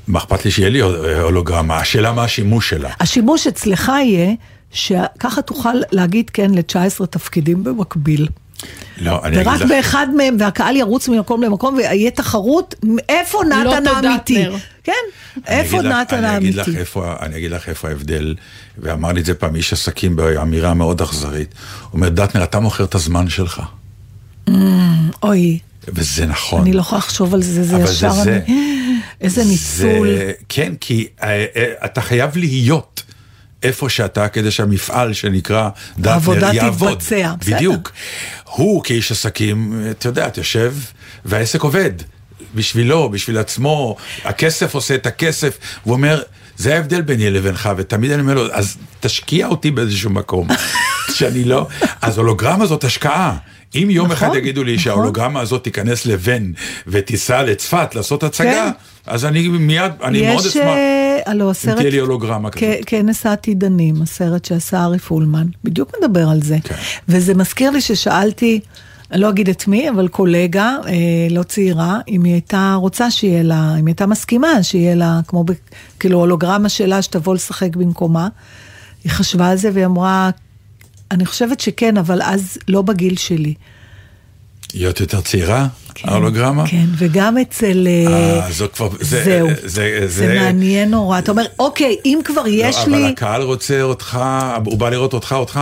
מה אכפת לי שיהיה לי הולוגרמה? השאלה מה השימוש שלה. השימוש אצלך יהיה שככה תוכל להגיד כן ל-19 תפקידים במקביל. לא, אני אגיד ורק לך, באחד מהם, והקהל ירוץ ממקום למקום, ויהיה תחרות, איפה נתן לא תודה, האמיתי? כן, איפה נתן האמיתי? אני אגיד לך איפה ההבדל, ואמר לי את זה פעם איש עסקים באמירה מאוד אכזרית. הוא אומר, דטנר, אתה מוכר את הזמן שלך. אוי, וזה נכון. אני לא יכולה לחשוב על זה, זה זה ישר, זה. אני... איזה ניצול. זה, כן, כי אה, אה, אתה חייב להיות איפה שאתה, כדי שהמפעל שנקרא העבודה יעבוד. תתבצע, בסדר. בדיוק. הוא כאיש עסקים, אתה יודע, אתה יושב והעסק עובד. בשבילו, בשביל עצמו, הכסף עושה את הכסף, והוא אומר, זה ההבדל ביני לבינך, ותמיד אני אומר לו, אז תשקיע אותי באיזשהו מקום, שאני לא, אז הולוגרמה זאת השקעה. אם יום נכון, אחד יגידו לי נכון. שההולוגרמה הזאת תיכנס לבן ותיסע לצפת לעשות הצגה, כן. אז אני מיד, אני מאוד יש, אשמח. אה, הלו, הסרט... תהיה לי הולוגרמה כזאת. כנס העתידנים, הסרט שעשה ארי פולמן, בדיוק מדבר על זה. כן. וזה מזכיר לי ששאלתי, אני לא אגיד את מי, אבל קולגה, אה, לא צעירה, אם היא הייתה רוצה שיהיה לה, אם היא הייתה מסכימה שיהיה לה, כמו ב, כאילו הולוגרמה שלה, שתבוא לשחק במקומה. היא חשבה על זה והיא אמרה, אני חושבת שכן, אבל אז לא בגיל שלי. להיות יותר צעירה, כן, ההולוגרמה? כן, וגם אצל... אה, אה, זו כבר, זה, זהו, זה, זה, זה מעניין נורא. אתה אומר, אוקיי, אם כבר יש לא, לי... אבל הקהל רוצה אותך, הוא בא לראות אותך, אותך.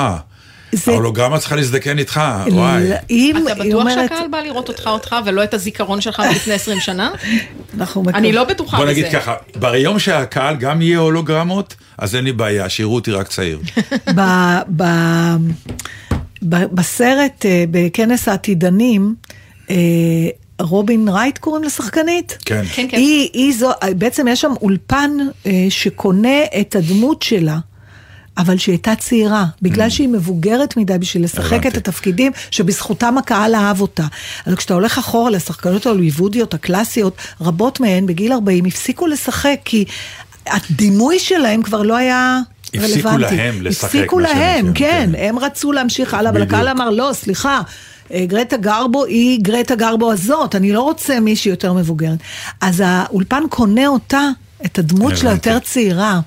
זה- ההולוגרמה צריכה להזדקן איתך, וואי. אם אתה בטוח אומרת, שהקהל בא לראות אותך אותך ולא את הזיכרון שלך מלפני 20 שנה? אנחנו מקווים. אני לא בטוחה בוא בזה. נגיד ככה, ביום שהקהל גם יהיה הולוגרמות, אז אין לי בעיה, שיראו אותי רק צעיר. ב- ב- ב- בסרט, אה, בכנס העתידנים, אה, רובין רייט קוראים לשחקנית? כן. כן, כן. היא, היא זו, בעצם יש שם אולפן אה, שקונה את הדמות שלה. אבל שהיא הייתה צעירה, בגלל שהיא מבוגרת מדי בשביל לשחק Mm. הבנתי. את התפקידים שבזכותם הקהל אהב אותה. אבל כשאתה הולך אחורה לשחקניות ההוליוודיות הקלאסיות, רבות מהן בגיל 40 הפסיקו לשחק, כי הדימוי שלהם כבר לא היה רלוונטי. הפסיקו להם לשחק, הפסיקו להם, כן, כן. הם רצו להמשיך הלאה, אבל. הקהל אמר, לא, סליחה. אה, גרטה גרבו היא גרטה גרבו הזאת, אני לא רוצה מישהי יותר מבוגרת. אז האולפן קונה אותה, את הדמות שלה. יותר צעירה.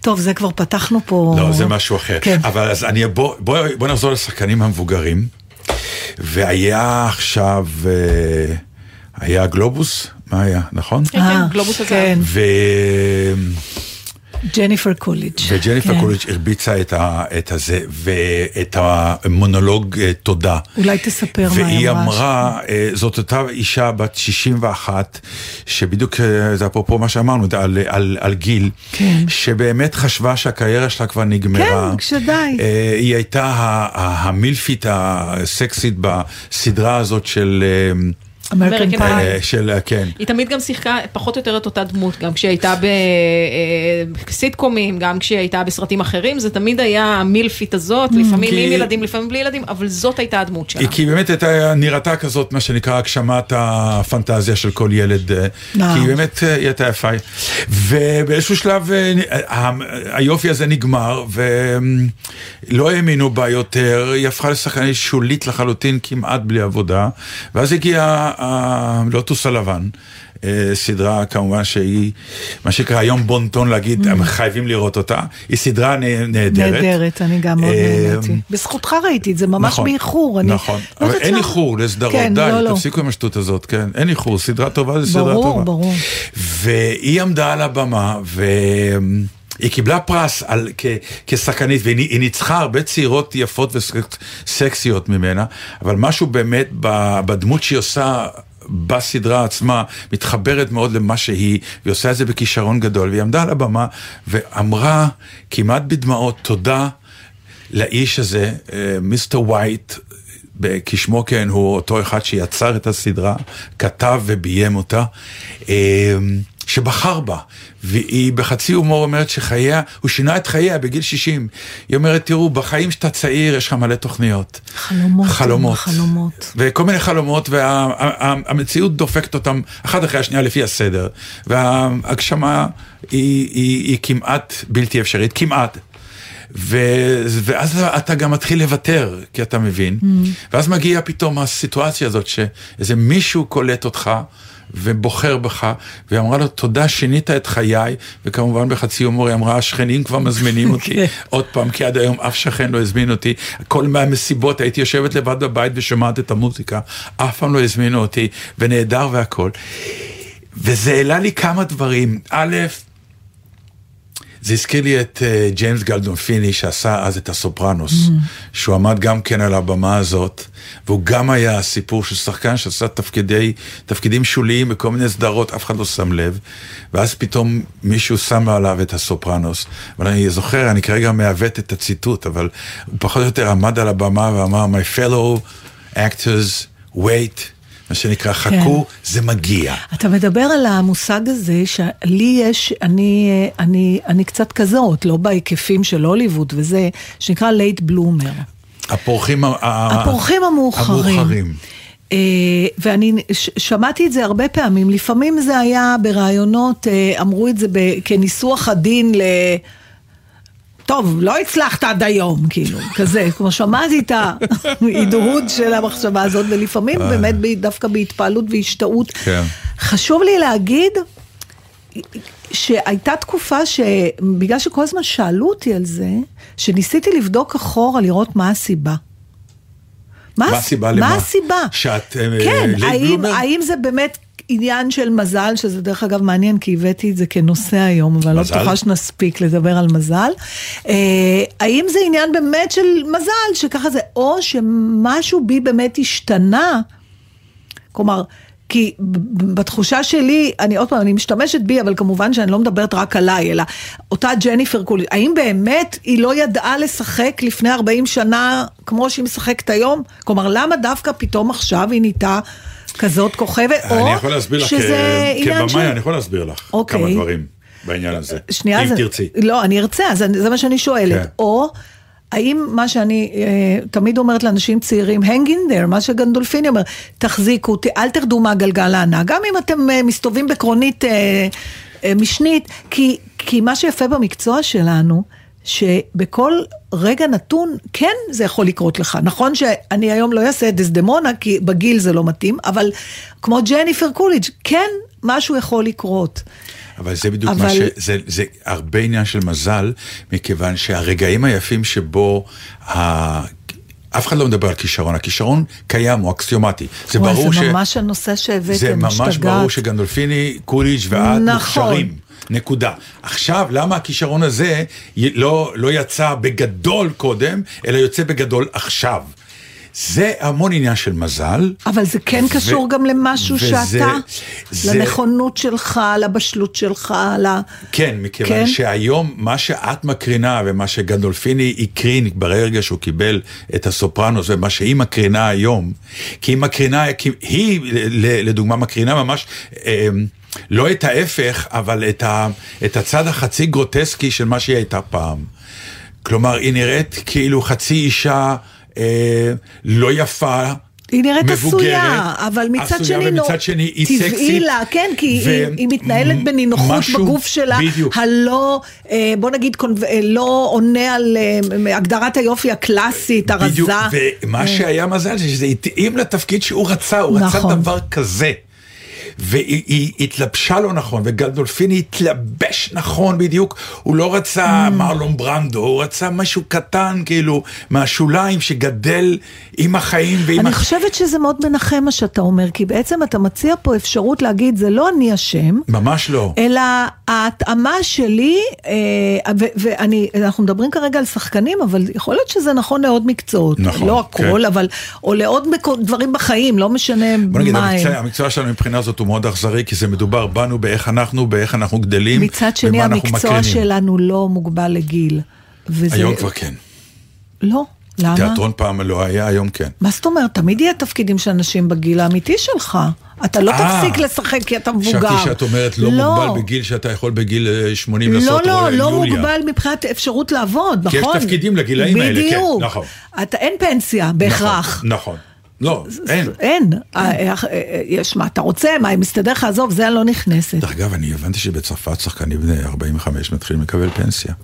טוב, זה כבר פתחנו פה... לא, זה משהו אחר. כן. אבל אז אני, בוא, בוא, בוא נחזור לשחקנים המבוגרים. והיה עכשיו, אה, היה גלובוס, מה היה, נכון? כן, אה, כן, גלובוס הזהב. ג'ניפר קוליג'. וג'ניפר כן. קוליץ' הרביצה את, ה, את הזה, ואת המונולוג אה, תודה. אולי תספר מה היא והיא אמרה. אמרה, אה, זאת אותה אישה בת 61, שבדיוק, אה, זה אפרופו מה שאמרנו, על, על, על גיל, כן. שבאמת חשבה שהקריירה שלה כבר נגמרה. כן, כשדי. היא הייתה המילפית הסקסית בסדרה הזאת של... אה, אמריקן American פאי. אה, של, אה, כן. היא תמיד גם שיחקה פחות או יותר את אותה דמות, גם כשהיא הייתה בסיטקומים, גם כשהיא הייתה בסרטים אחרים, זה תמיד היה המילפית הזאת, לפעמים כי- עם ילדים, לפעמים בלי ילדים, אבל זאת הייתה הדמות שלה. היא כי באמת הייתה נראתה כזאת, מה שנקרא הגשמת הפנטזיה של כל ילד, אה, אה. כי היא באמת אה, היא הייתה יפה. ובאיזשהו שלב אה, היופי הזה נגמר, ולא האמינו בה יותר, היא הפכה לשחקנית שולית לחלוטין, כמעט בלי עבודה, ואז הגיע הלוטוס הלבן. אה, סדרה כמובן שהיא, מה שנקרא היום בונטון להגיד, הם חייבים לראות אותה, היא סדרה נה- נהדרת. נהדרת, אני גם מאוד אה, נהניתי. בזכותך ראיתי את זה, ממש נכון, באיחור. נכון, לא אבל יודעת אין למה. איחור לסדרות, כן, די, לא, לא. תפסיקו עם השטות הזאת, כן, אין איחור, סדרה טובה זה סדרה ברור, טובה. ברור. והיא עמדה על הבמה, והיא קיבלה פרס על, כ, כשחקנית, והיא היא ניצחה הרבה צעירות יפות וסקסיות ממנה, אבל משהו באמת בדמות שהיא עושה... בסדרה עצמה, מתחברת מאוד למה שהיא, והיא עושה את זה בכישרון גדול, והיא עמדה על הבמה ואמרה כמעט בדמעות תודה לאיש הזה, אה, מיסטר וייט, כשמו כן הוא אותו אחד שיצר את הסדרה, כתב וביים אותה, אה, שבחר בה, והיא בחצי הומור אומרת שחייה, הוא שינה את חייה בגיל 60. היא אומרת, תראו, בחיים שאתה צעיר יש לך מלא תוכניות. חלומות, חלומות. חלומות. וכל מיני חלומות, והמציאות דופקת אותם אחת אחרי השנייה לפי הסדר, וההגשמה היא, היא, היא כמעט בלתי אפשרית, כמעט. ו, ואז אתה גם מתחיל לוותר, כי אתה מבין, mm. ואז מגיעה פתאום הסיטואציה הזאת שאיזה מישהו קולט אותך ובוחר בך, והיא אמרה לו, תודה, שינית את חיי, וכמובן בחצי הומור היא אמרה, השכנים כבר מזמינים אותי עוד פעם, כי עד היום אף שכן לא הזמין אותי. כל מהמסיבות הייתי יושבת לבד בבית ושומעת את המוזיקה, אף פעם לא הזמינו אותי, ונהדר והכל. וזה העלה לי כמה דברים. א', זה הזכיר לי את uh, ג'יימס גלדונפיני שעשה אז את הסופרנוס, mm. שהוא עמד גם כן על הבמה הזאת, והוא גם היה הסיפור של שחקן שעשה תפקידי, תפקידים שוליים בכל מיני סדרות, אף אחד לא שם לב, ואז פתאום מישהו שם עליו את הסופרנוס. אבל אני זוכר, אני כרגע מעוות את הציטוט, אבל הוא פחות או יותר עמד על הבמה ואמר, My fellow actors, wait. מה שנקרא, חכו, זה מגיע. אתה מדבר על המושג הזה שלי יש, אני, אני, אני קצת כזאת, לא בהיקפים של הוליווד וזה, שנקרא late bloomer. הפורחים, הפורחים המאוחרים. המאוחרים. אה, ואני ש- שמעתי את זה הרבה פעמים, לפעמים זה היה בראיונות, אה, אמרו את זה ב- כניסוח עדין ל... טוב, לא הצלחת עד היום, כאילו, כזה, כמו שמעתי את ההדהוד של המחשבה הזאת, ולפעמים באמת ב- דווקא בהתפעלות והשתאות. כן. חשוב לי להגיד שהייתה תקופה שבגלל שכל הזמן שאלו אותי על זה, שניסיתי לבדוק אחורה לראות מה הסיבה. מה הס- הסיבה למה? מה הסיבה? שאת, אה, כן, האם? האם זה באמת עניין של מזל, שזה דרך אגב מעניין, כי הבאתי את זה כנושא היום, אבל לא? בטוחה שנספיק לדבר על מזל. אה, האם זה עניין באמת של מזל, שככה זה, או שמשהו בי באמת השתנה? כלומר, כי בתחושה שלי, אני עוד פעם, אני משתמשת בי, אבל כמובן שאני לא מדברת רק עליי, אלא אותה ג'ניפר קולי, האם באמת היא לא ידעה לשחק לפני 40 שנה כמו שהיא משחקת היום? כלומר, למה דווקא פתאום עכשיו היא נהייתה כזאת כוכבת? או שזה עניין כבמאי, של- אני יכול להסביר לך אוקיי. כמה דברים בעניין הזה. שנייה, אם זה, תרצי. לא, אני ארצה, אז אני- זה מה שאני שואלת. כן. או, האם מה שאני אה, תמיד אומרת לאנשים צעירים, hang in there, מה שגנדולפיני אומר, תחזיקו, ת, אל תרדו מהגלגל הענק, גם אם אתם אה, מסתובבים בקרונית אה, אה, משנית, כי, כי מה שיפה במקצוע שלנו, שבכל רגע נתון, כן זה יכול לקרות לך. נכון שאני היום לא אעשה את דסדמונה, כי בגיל זה לא מתאים, אבל כמו ג'ניפר קוליג', כן משהו יכול לקרות. אבל זה בדיוק אבל- מה ש... זה, זה הרבה עניין של מזל, מכיוון שהרגעים היפים שבו ה... אף אחד לא מדבר על כישרון, הכישרון קיים, הוא אקסיומטי. זה וואי, ברור זה ש... ממש הנושא שהבאתם, זה ממש משתגעת. ברור שגנדולפיני, קוליץ' ואת נכון. מוכשרים. נקודה. עכשיו, למה הכישרון הזה לא, לא יצא בגדול קודם, אלא יוצא בגדול עכשיו? זה המון עניין של מזל. אבל זה כן ו- קשור גם למשהו וזה- שאתה, זה- לנכונות שלך, לבשלות שלך, ל... כן, מכיוון כן? שהיום מה שאת מקרינה ומה שגנדולפיני הקרין ברגע שהוא קיבל את הסופרנוס ומה שהיא מקרינה היום, כי היא מקרינה, כי היא לדוגמה מקרינה ממש... אה, לא את ההפך, אבל את, ה, את הצד החצי גרוטסקי של מה שהיא הייתה פעם. כלומר, היא נראית כאילו חצי אישה אה, לא יפה, היא נראית מבוגרת, עשויה, אבל מצד עשויה, שני, ומצד שני היא טבעי סקסית. לה, כן, כי ו- היא, היא מתנהלת בנינוחות משהו- בגוף שלה, בדיוק. הלא, אה, בוא נגיד, אה, לא עונה על אה, הגדרת היופי הקלאסית, בדיוק, הרזה. ומה שהיה מזל זה שזה התאים לתפקיד שהוא רצה, הוא רצה נכון. דבר כזה. והיא היא התלבשה לא נכון, וגלדולפיני התלבש נכון בדיוק, הוא לא רצה Mm. מרלון ברנדו, הוא רצה משהו קטן כאילו מהשוליים שגדל עם החיים ועם... אני הח- חושבת שזה מאוד מנחם מה שאתה אומר, כי בעצם אתה מציע פה אפשרות להגיד, זה לא אני אשם, ממש לא. אלא ההתאמה שלי, אה, ו- ואני, אנחנו מדברים כרגע על שחקנים, אבל יכול להיות שזה נכון לעוד מקצועות. נכון, לא הכל, כן. אבל, או לעוד דברים בחיים, לא משנה בוא נגיד, מה המקצוע, הם. המקצוע שלנו מבחינה זאת הוא מאוד אכזרי, כי זה מדובר בנו, באיך אנחנו, באיך אנחנו גדלים, מצד שני, ומה אנחנו המקצוע מקרינים. שלנו לא מוגבל לגיל. וזה... היום כבר כן. לא, למה? תיאטרון פעם לא היה, היום כן. מה זאת אומרת? תמיד יהיה תפקידים של אנשים בגיל האמיתי שלך. אתה לא אה, תפסיק לשחק כי אתה מבוגר. חשבתי שאת אומרת לא, מוגבל בגיל שאתה יכול בגיל אה, 80 לעשות לא, לא. לא מוגבל מבחינת אפשרות לעבוד, כי יש נכון? תפקידים לגילאים האלה, כן, בדיוק. נכון. אתה, אין פנסיה בהכרח. נכון, נכון. לא, אין. אין. אה, אה, אה, יש מה אתה רוצה, מה, אם מסתדר לך, עזוב, זה אני לא נכנסת. דרך אגב, אני הבנתי שבצרפת שחקנים בני 45 מתחילים לקבל פנסיה.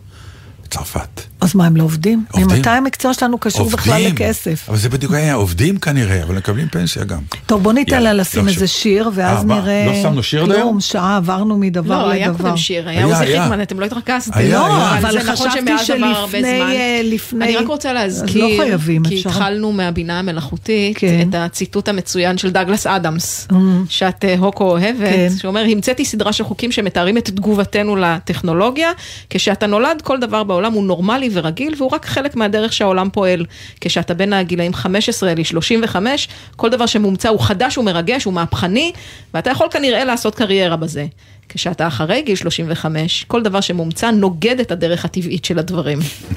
בצרפת. אז מה, הם לא עובדים? עובדים. ממתי המקצוע שלנו קשור בכלל לכסף? אבל זה בדיוק היה, עובדים כנראה, אבל מקבלים פנסיה גם. טוב, בוא ניתן לה לשים לא איזה חשוב. שיר, ואז אה? נראה... לא שמנו שיר עד היום? כלום, שעה עברנו מדבר לא, היה לדבר. קודם שיר, היה היה, עוזי היה. חיטמן, אתם לא התרכזתם. היה, לא, היה. אבל נכון חשבתי שמאז עבר הרבה שלפני... זמן. אה, לפני... אני רק רוצה לא להזכיר, חייבים, כי אפשר. התחלנו מהבינה המלאכותית, כן. את הציטוט המצוין של דאגלס אדמס, Mm. שאת אה, הוקו אוהבת, כן. שאומר, המצאתי סדרה של חוקים שמתארים את תגובתנו לטכנולוגיה, כשאתה נולד כל דבר בעולם הוא נורמלי ורגיל, והוא רק חלק מהדרך שהעולם פועל. כשאתה בין הגילאים 15 ל-35, כל דבר שמומצא הוא חדש, הוא מרגש, הוא מהפכני, ואתה יכול כנראה לעשות קריירה בזה. כשאתה אחרי גיל 35, כל דבר שמומצא נוגד את הדרך הטבעית של הדברים.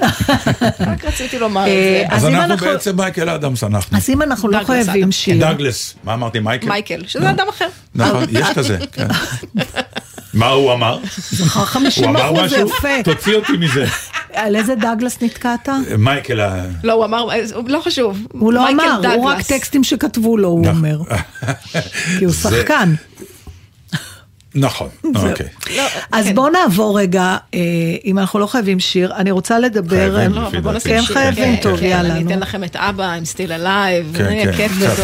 רק רציתי לומר את זה. אה, אז אז אנחנו בעצם מייקל אדמס, אנחנו. אז אם אנחנו לא דאגלס חייבים. שיר... דאגלס, מה אמרתי, מייקל? מייקל, שזה אדם אחר. נכון, יש כזה, כן. מה הוא אמר? זכר 50 הוא אמר אחוז, זה משהו? יפה. תוציא אותי מזה. על איזה דגלס נתקעת? מייקל ה... לא, הוא אמר, לא חשוב. הוא לא אמר, הוא רק. טקסטים שכתבו לו, הוא אומר. כי הוא זה- שחקן. נכון, אוקיי. לא, אז כן. בואו נעבור רגע, אה, אם אנחנו לא חייבים שיר, אני רוצה לדבר... חייבים, לא, לפי אבל בוא דעתי. כן, שיר. חייבים, כן, טוב, כן, יאללה, אני. אתן לכם את אבא עם סטיל אלייב, כן, זה כן, כיף קצת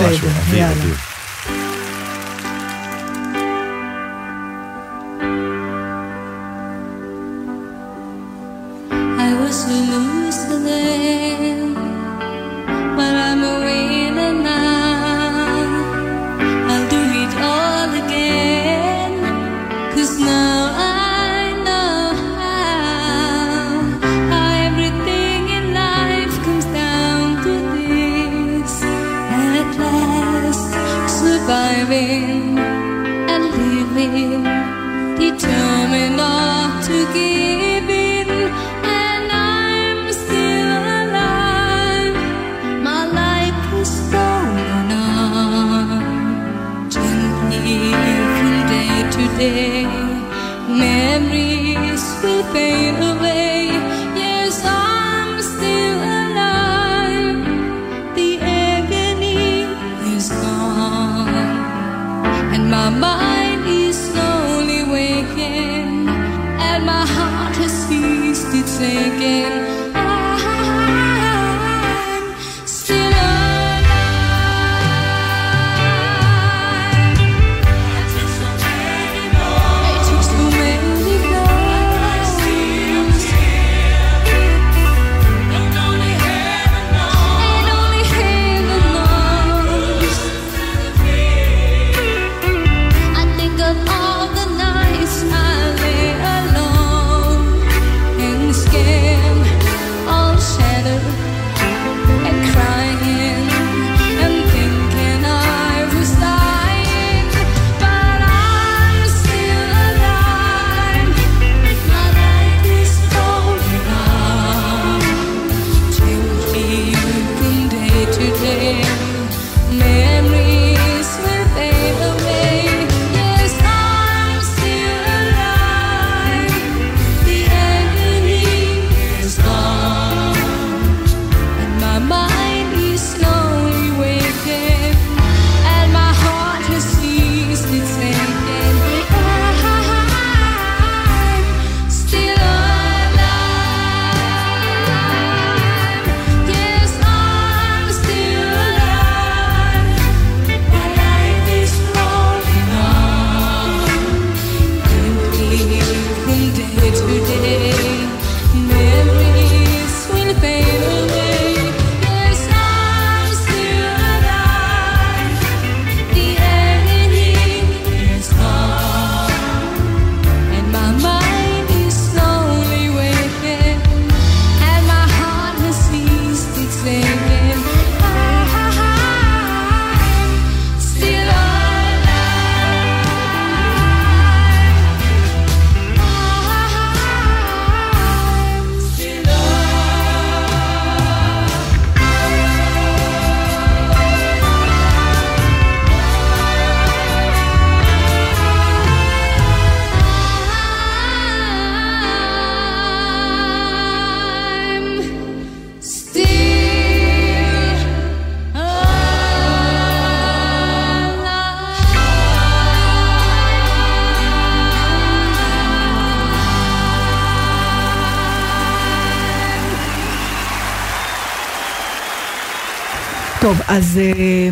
טוב, אז אה,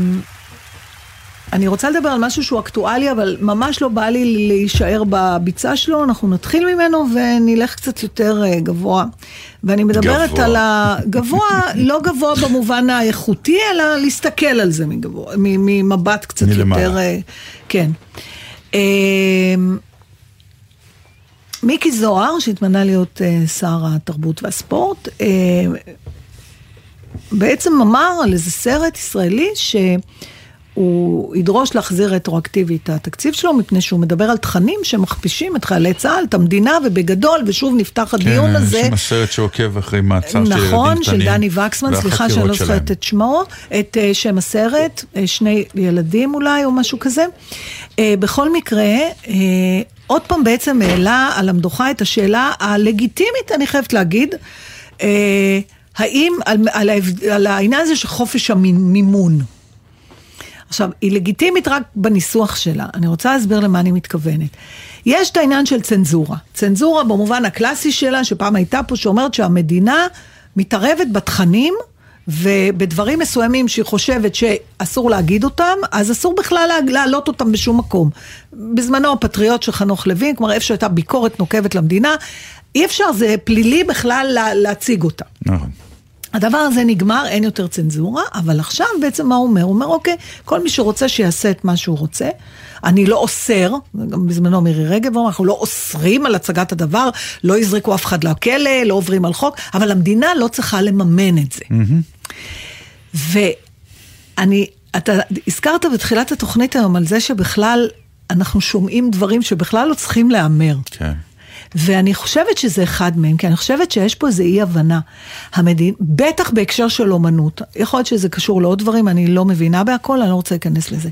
אני רוצה לדבר על משהו שהוא אקטואלי, אבל ממש לא בא לי להישאר בביצה שלו, אנחנו נתחיל ממנו ונלך קצת יותר אה, גבוה. ואני מדברת גבוה. על הגבוה, לא גבוה במובן האיכותי, אלא להסתכל על זה מגבוה, ממבט קצת מלמעלה. יותר... אה, כן. מיקי זוהר, שהתמנה להיות שר התרבות והספורט, בעצם אמר על איזה סרט ישראלי שהוא ידרוש להחזיר רטרואקטיבית את התקציב שלו, מפני שהוא מדבר על תכנים שמכפישים את חיילי צה"ל, את המדינה, ובגדול, ושוב נפתח הדיון כן, הזה. יש שם סרט שעוקב אחרי מעצר של ילדים קטנים. נכון, של דני וקסמן, סליחה שאני לא זוכרת. את שמו, את אה, שם הסרט, אה, שני ילדים אולי, או משהו כזה. אה, בכל מקרה, אה, עוד פעם בעצם העלה על המדוכה את השאלה הלגיטימית, אני חייבת להגיד, אה, האם, על, על, על העניין הזה של חופש המימון. עכשיו, היא לגיטימית רק בניסוח שלה. אני רוצה להסביר למה אני מתכוונת. יש את העניין של צנזורה. צנזורה במובן הקלאסי שלה, שפעם הייתה פה, שאומרת שהמדינה מתערבת בתכנים, ובדברים מסוימים שהיא חושבת שאסור להגיד אותם, אז אסור בכלל לה- להעלות אותם בשום מקום. בזמנו הפטריוט של חנוך לוין, כלומר איפה שהייתה ביקורת נוקבת למדינה, אי אפשר, זה פלילי בכלל לה, להציג אותה. נכון. הדבר הזה נגמר, אין יותר צנזורה, אבל עכשיו בעצם מה הוא אומר? הוא אומר, אוקיי, כל מי שרוצה שיעשה את מה שהוא רוצה. אני לא אוסר, גם בזמנו מירי רגב אמרה, אנחנו לא אוסרים על הצגת הדבר, לא יזרקו אף אחד לכלא, לא עוברים על חוק, אבל המדינה לא צריכה לממן את זה. ואני, אתה הזכרת בתחילת התוכנית היום על זה שבכלל אנחנו שומעים דברים שבכלל לא צריכים להיאמר. כן. ואני חושבת שזה אחד מהם, כי אני חושבת שיש פה איזו אי הבנה. המדין, בטח בהקשר של אומנות, יכול להיות שזה קשור לעוד דברים, אני לא מבינה בהכל, אני לא רוצה להיכנס לזה.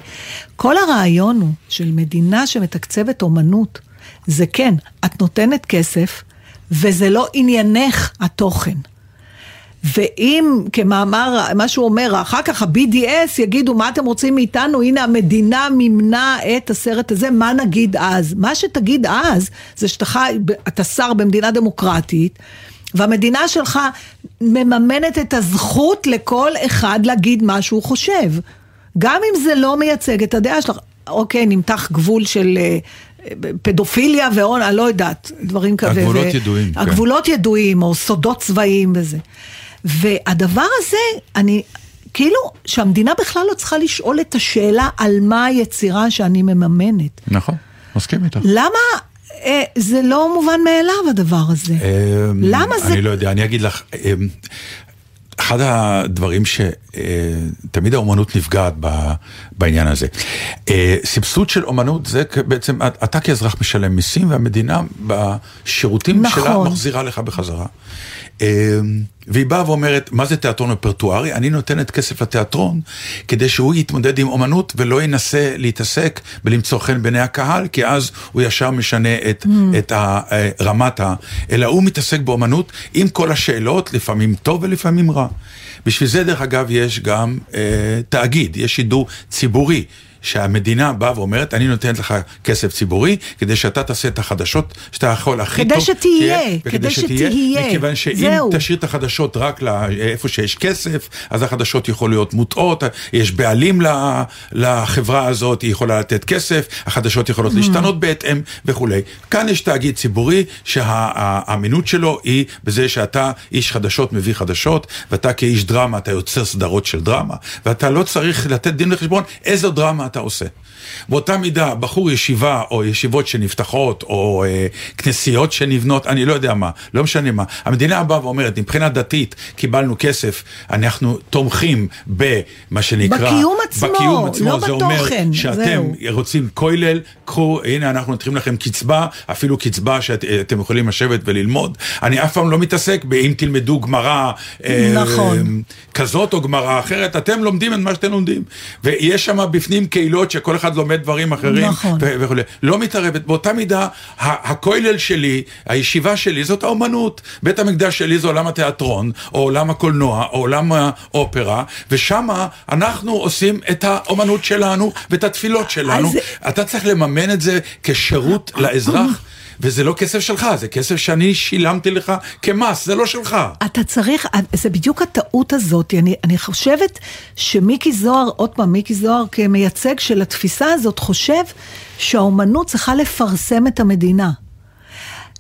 כל הרעיון הוא של מדינה שמתקצבת אומנות, זה כן, את נותנת כסף, וזה לא עניינך התוכן. ואם כמאמר, מה שהוא אומר, אחר כך ה-BDS יגידו מה אתם רוצים מאיתנו, הנה המדינה מימנה את הסרט הזה, מה נגיד אז? מה שתגיד אז, זה שאתה חי, אתה שר במדינה דמוקרטית, והמדינה שלך מממנת את הזכות לכל אחד להגיד מה שהוא חושב. גם אם זה לא מייצג את הדעה שלך, אוקיי, נמתח גבול של... אה, פדופיליה והון, אני לא יודעת, דברים כאלה. הגבולות ו- ידועים, כן. הגבולות ידועים, או סודות צבאיים וזה. והדבר הזה, אני, כאילו, שהמדינה בכלל לא צריכה לשאול את השאלה על מה היצירה שאני מממנת. נכון, מסכים איתך. למה אה, זה לא מובן מאליו הדבר הזה? אמ, למה זה... אני לא יודע, אני אגיד לך, אמ, אחד הדברים שתמיד האומנות נפגעת בעניין הזה. אה, סבסוד של אומנות זה בעצם, אתה כאזרח משלם מיסים והמדינה בשירותים נכון. שלה מחזירה לך בחזרה. אמ, והיא באה ואומרת, מה זה תיאטרון רפרטוארי? אני נותנת כסף לתיאטרון כדי שהוא יתמודד עם אומנות ולא ינסה להתעסק בלמצוא חן בעיני הקהל, כי אז הוא ישר משנה את, Mm. את אה, רמת ה... אלא הוא מתעסק באומנות עם כל השאלות, לפעמים טוב ולפעמים רע. בשביל זה, דרך אגב, יש גם אה, תאגיד, יש שידור ציבורי. שהמדינה באה ואומרת, אני נותנת לך כסף ציבורי, כדי שאתה תעשה את החדשות שאתה יכול הכי כדי טוב. שתהיה, כדי וכדי שתהיה. מכיוון שאם זהו. תשאיר את החדשות רק לאיפה שיש כסף, אז החדשות יכול להיות מוטעות, יש בעלים לחברה הזאת, היא יכולה לתת כסף, החדשות יכולות Mm. להשתנות בהתאם וכולי. כאן יש תאגיד ציבורי שהאמינות שלו היא בזה שאתה איש חדשות מביא חדשות, ואתה כאיש דרמה אתה יוצר סדרות של דרמה, ואתה לא צריך לתת דין וחשבון איזו דרמה אתה עושה. באותה מידה, בחור ישיבה או ישיבות שנפתחות או אה, כנסיות שנבנות, אני לא יודע מה, לא משנה מה. המדינה באה ואומרת, מבחינה דתית קיבלנו כסף, אנחנו תומכים במה שנקרא... בקיום עצמו, בקיום עצמו, לא זה אומר בתוכן, שאתם זהו. רוצים כולל, קחו, הנה אנחנו נותנים לכם קצבה, אפילו קצבה שאתם יכולים לשבת וללמוד. אני אף פעם לא מתעסק באם תלמדו גמרא אה, נכון. כזאת או גמרא אחרת, אתם לומדים את מה שאתם לומדים. ויש שם בפנים קהילות שכל אחד לומד דברים אחרים. נכון. ו- וכולי. לא מתערבת. באותה מידה, הכולל שלי, הישיבה שלי, זאת האומנות. בית המקדש שלי זה עולם התיאטרון, או עולם הקולנוע, או עולם האופרה, ושם אנחנו עושים את האומנות שלנו ואת התפילות שלנו. אז- אתה צריך לממן את זה כשירות לאזרח. וזה לא כסף שלך, זה כסף שאני שילמתי לך כמס, זה לא שלך. אתה צריך, זה בדיוק הטעות הזאת, אני, אני חושבת שמיקי זוהר, עוד פעם, מיקי זוהר כמייצג של התפיסה הזאת, חושב שהאומנות צריכה לפרסם את המדינה.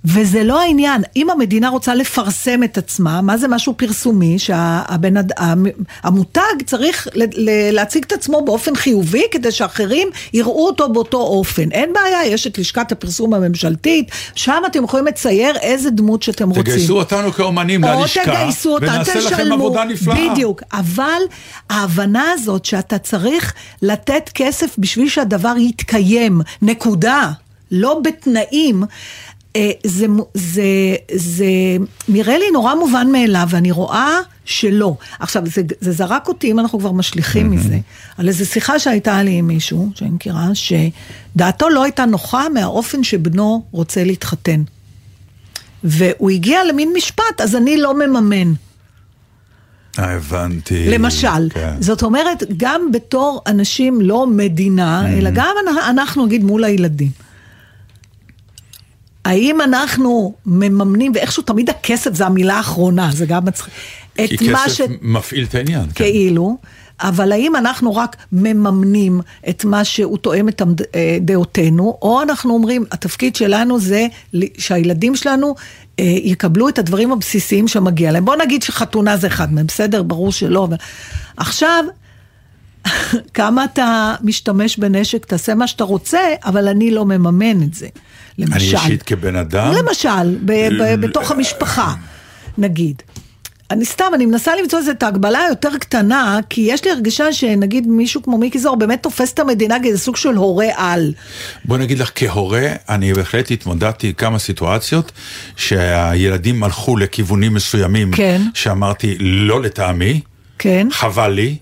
וזה לא העניין, אם המדינה רוצה לפרסם את עצמה, מה זה משהו פרסומי? שהמותג צריך להציג את עצמו באופן חיובי כדי שאחרים יראו אותו באותו אופן. אין בעיה, יש את לשכת הפרסום הממשלתית, שם אתם יכולים לצייר איזה דמות שאתם רוצים. תגייסו אותנו כאומנים או ללשכה, תגייסו אותה, ונעשה לכם תשלמו. עבודה נפלאה. בדיוק, אבל ההבנה הזאת שאתה צריך לתת כסף בשביל שהדבר יתקיים, נקודה, לא בתנאים. אה, זה, זה, זה נראה לי נורא מובן מאליו, ואני רואה שלא. עכשיו, זה, זה זרק אותי, אם אנחנו כבר משליכים מזה, על איזו שיחה שהייתה לי עם מישהו, שאני מכירה, שדעתו לא הייתה נוחה מהאופן שבנו רוצה להתחתן. והוא הגיע למין משפט, אז אני לא מממן. אה, הבנתי. למשל, כן. זאת אומרת, גם בתור אנשים לא מדינה, אלא גם אנ- אנחנו נגיד מול הילדים. האם אנחנו מממנים, ואיכשהו תמיד הכסף זה המילה האחרונה, זה גם מצחיק, כי כסף ש... מפעיל את העניין. כן. כאילו, אבל האם אנחנו רק מממנים את מה שהוא תואם את אה, דעותינו, או אנחנו אומרים, התפקיד שלנו זה שהילדים שלנו אה, יקבלו את הדברים הבסיסיים שמגיע להם. בוא נגיד שחתונה זה אחד מהם, בסדר? ברור שלא. אבל... עכשיו, כמה אתה משתמש בנשק, תעשה מה שאתה רוצה, אבל אני לא מממן את זה. אני למשל. אישית כבן אדם, למשל, ב- ב- בתוך המשפחה, נגיד. אני סתם, אני מנסה למצוא איזה את ההגבלה היותר קטנה, כי יש לי הרגשה שנגיד מישהו כמו מיקי זוהר באמת תופס את המדינה כאיזה סוג של הורה על. בוא נגיד לך, כהורה, אני בהחלט התמודדתי כמה סיטואציות שהילדים הלכו לכיוונים מסוימים, כן. שאמרתי, לא לטעמי, כן? חבל לי,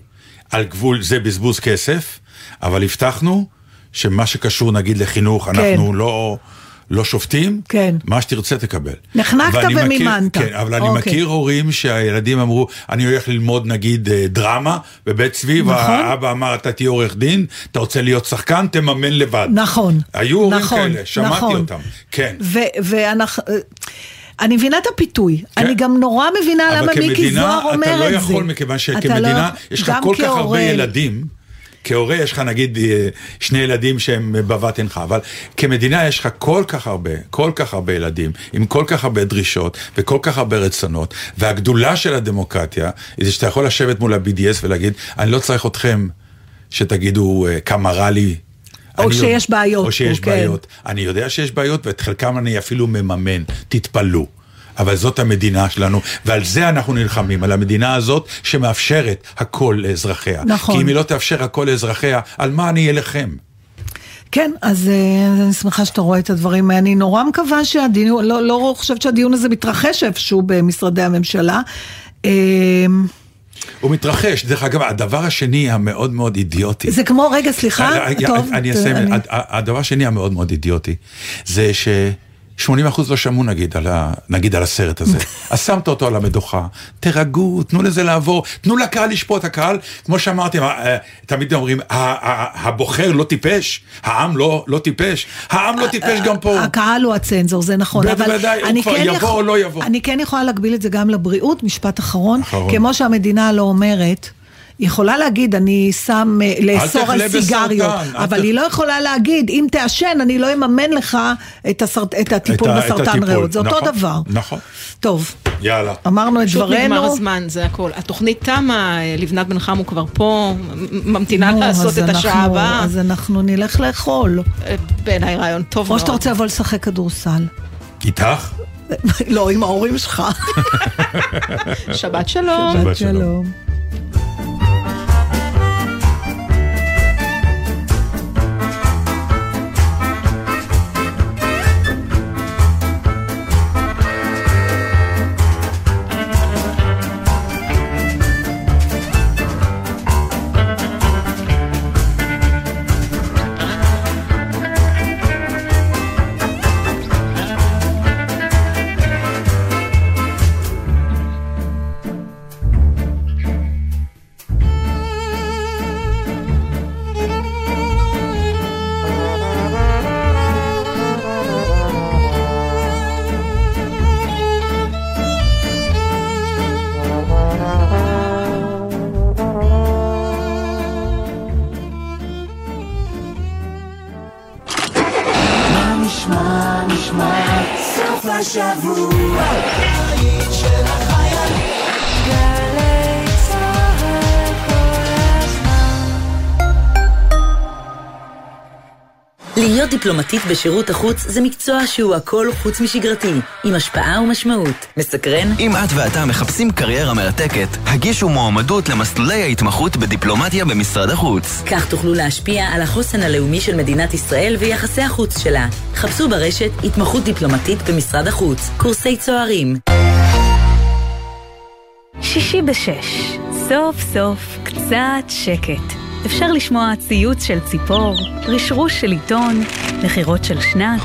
על גבול זה בזבוז כסף, אבל הבטחנו שמה שקשור נגיד לחינוך, אנחנו לא... לא שופטים, כן. מה שתרצה תקבל. נחנקת ואני מכיר- ומימנת. כן, אבל אני אוקיי. מכיר הורים שהילדים אמרו, אני הולך ללמוד נגיד אה, דרמה בבית צבי, נכון. והאבא אמר, אתה תהיה עורך דין, אתה רוצה להיות שחקן, תממן לבד. נכון. היו הורים נכון, כאלה, שמעתי נכון. אותם, כן. ו- ואנחנו... אני מבינה את הפיתוי, כן. אני גם נורא מבינה אבל למה מיקי כמדינה, זוהר אומר את זה. אתה לא יכול, מכיוון שכמדינה, לא- יש לך כל כך הרבה ילדים. כהורה יש לך נגיד אה, שני ילדים שהם בבת עינך, אבל כמדינה יש לך כל כך הרבה, כל כך הרבה ילדים, עם כל כך הרבה דרישות וכל כך הרבה רצונות, והגדולה של הדמוקרטיה, היא זה שאתה יכול לשבת מול ה-BDS ולהגיד, אני לא צריך אתכם שתגידו אה, כמה רע לי. או שיש יודע- בעיות או שיש פה, כן. בעיות. אני יודע שיש בעיות, ואת חלקם אני אפילו מממן, תתפלאו. אבל זאת המדינה שלנו, ועל זה אנחנו נלחמים, על המדינה הזאת שמאפשרת הכל לאזרחיה. נכון. כי אם היא לא תאפשר הכל לאזרחיה, על מה אני אלחם? כן, אז אה, אני שמחה שאתה רואה את הדברים. אני נורא מקווה שהדיון, לא, לא חושבת שהדיון הזה מתרחש איפשהו במשרדי הממשלה. הוא מתרחש. דרך אגב, הדבר השני המאוד מאוד אידיוטי. זה כמו, רגע, סליחה, טוב. אני אסיים, הדבר השני המאוד מאוד אידיוטי, זה ש... 80% לא שמעו נגיד על, ה, נגיד על הסרט הזה. אז שמת אותו על המדוכה, תירגעו, תנו לזה לעבור, תנו לקהל לשפוט. הקהל, כמו שאמרתי, אה, תמיד אומרים, הבוחר לא טיפש, העם לא, לא טיפש, העם לא טיפש גם פה. הקהל הוא הצנזור, זה נכון. אבל בוודאי, הוא כבר כן יבוא יכול- או לא יבוא. אני כן יכולה להגביל את זה גם לבריאות, משפט אחרון. אחרון. כמו שהמדינה לא אומרת. היא יכולה להגיד, אני שם, אה, לאסור על סיגריות, בסרטן, אבל ת- היא לא יכולה להגיד, אם תעשן, אני לא אממן לך את, הסרט, את הטיפול את את בסרטן הטיפול. ריאות. זה אותו נכון, דבר. נכון. טוב, יאללה. אמרנו את פשוט נגמר דברנו. הזמן, זה הכל. התוכנית תמה, אה, לבנת בן חמו כבר פה, ממתינה נו, לעשות את השעה הבאה. אז אנחנו נלך לאכול. אה, בעיניי רעיון טוב או מאוד. שאתה רוצה לבוא לשחק כדורסל. איתך? לא, עם ההורים שלך. שבת שלום. שבת שלום. דיפלומטית בשירות החוץ זה מקצוע שהוא הכל חוץ משגרתי, עם השפעה ומשמעות. מסקרן? אם את ואתה מחפשים קריירה מרתקת, הגישו מועמדות למסלולי ההתמחות בדיפלומטיה במשרד החוץ. כך תוכלו להשפיע על החוסן הלאומי של מדינת ישראל ויחסי החוץ שלה. חפשו ברשת התמחות דיפלומטית במשרד החוץ, קורסי צוערים. שישי בשש, סוף סוף קצת שקט. אפשר לשמוע ציוץ של ציפור, רשרוש של עיתון, נחירות של שנץ.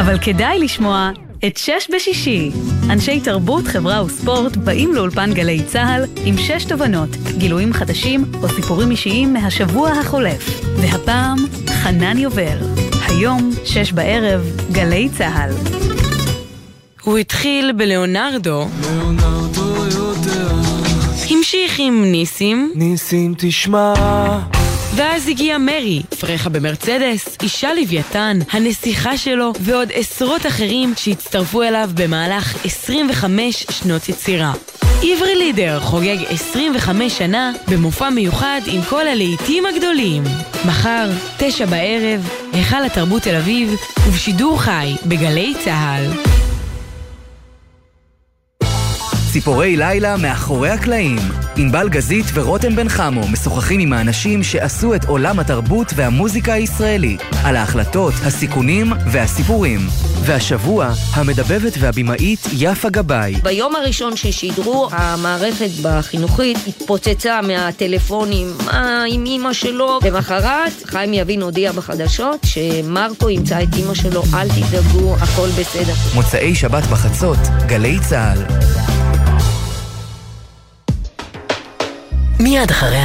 אבל כדאי לשמוע את שש בשישי. אנשי תרבות, חברה וספורט באים לאולפן גלי צה"ל עם שש תובנות, גילויים חדשים או סיפורים אישיים מהשבוע החולף. והפעם, חנן יובל. היום, שש בערב, גלי צה"ל. הוא התחיל בלאונרדו. המשיך עם ניסים. ניסים תשמע. ואז הגיע מרי, פרחה במרצדס, אישה לוויתן, הנסיכה שלו, ועוד עשרות אחרים שהצטרפו אליו במהלך 25 שנות יצירה. עברי לידר חוגג 25 שנה במופע מיוחד עם כל הלהיטים הגדולים. מחר, תשע בערב, היכל התרבות תל אביב, ובשידור חי בגלי צה"ל. ציפורי לילה מאחורי הקלעים. ענבל גזית ורותם בן חמו משוחחים עם האנשים שעשו את עולם התרבות והמוזיקה הישראלי, על ההחלטות, הסיכונים והסיפורים. והשבוע, המדבבת והבימאית יפה גבאי. ביום הראשון ששידרו, המערכת בחינוכית התפוצצה מהטלפונים, מה עם אימא שלו? למחרת, חיים יבין הודיע בחדשות שמרקו ימצא את אימא שלו, אל תדאגו, הכל בסדר. מוצאי שבת בחצות, גלי צה"ל. מיד אחרי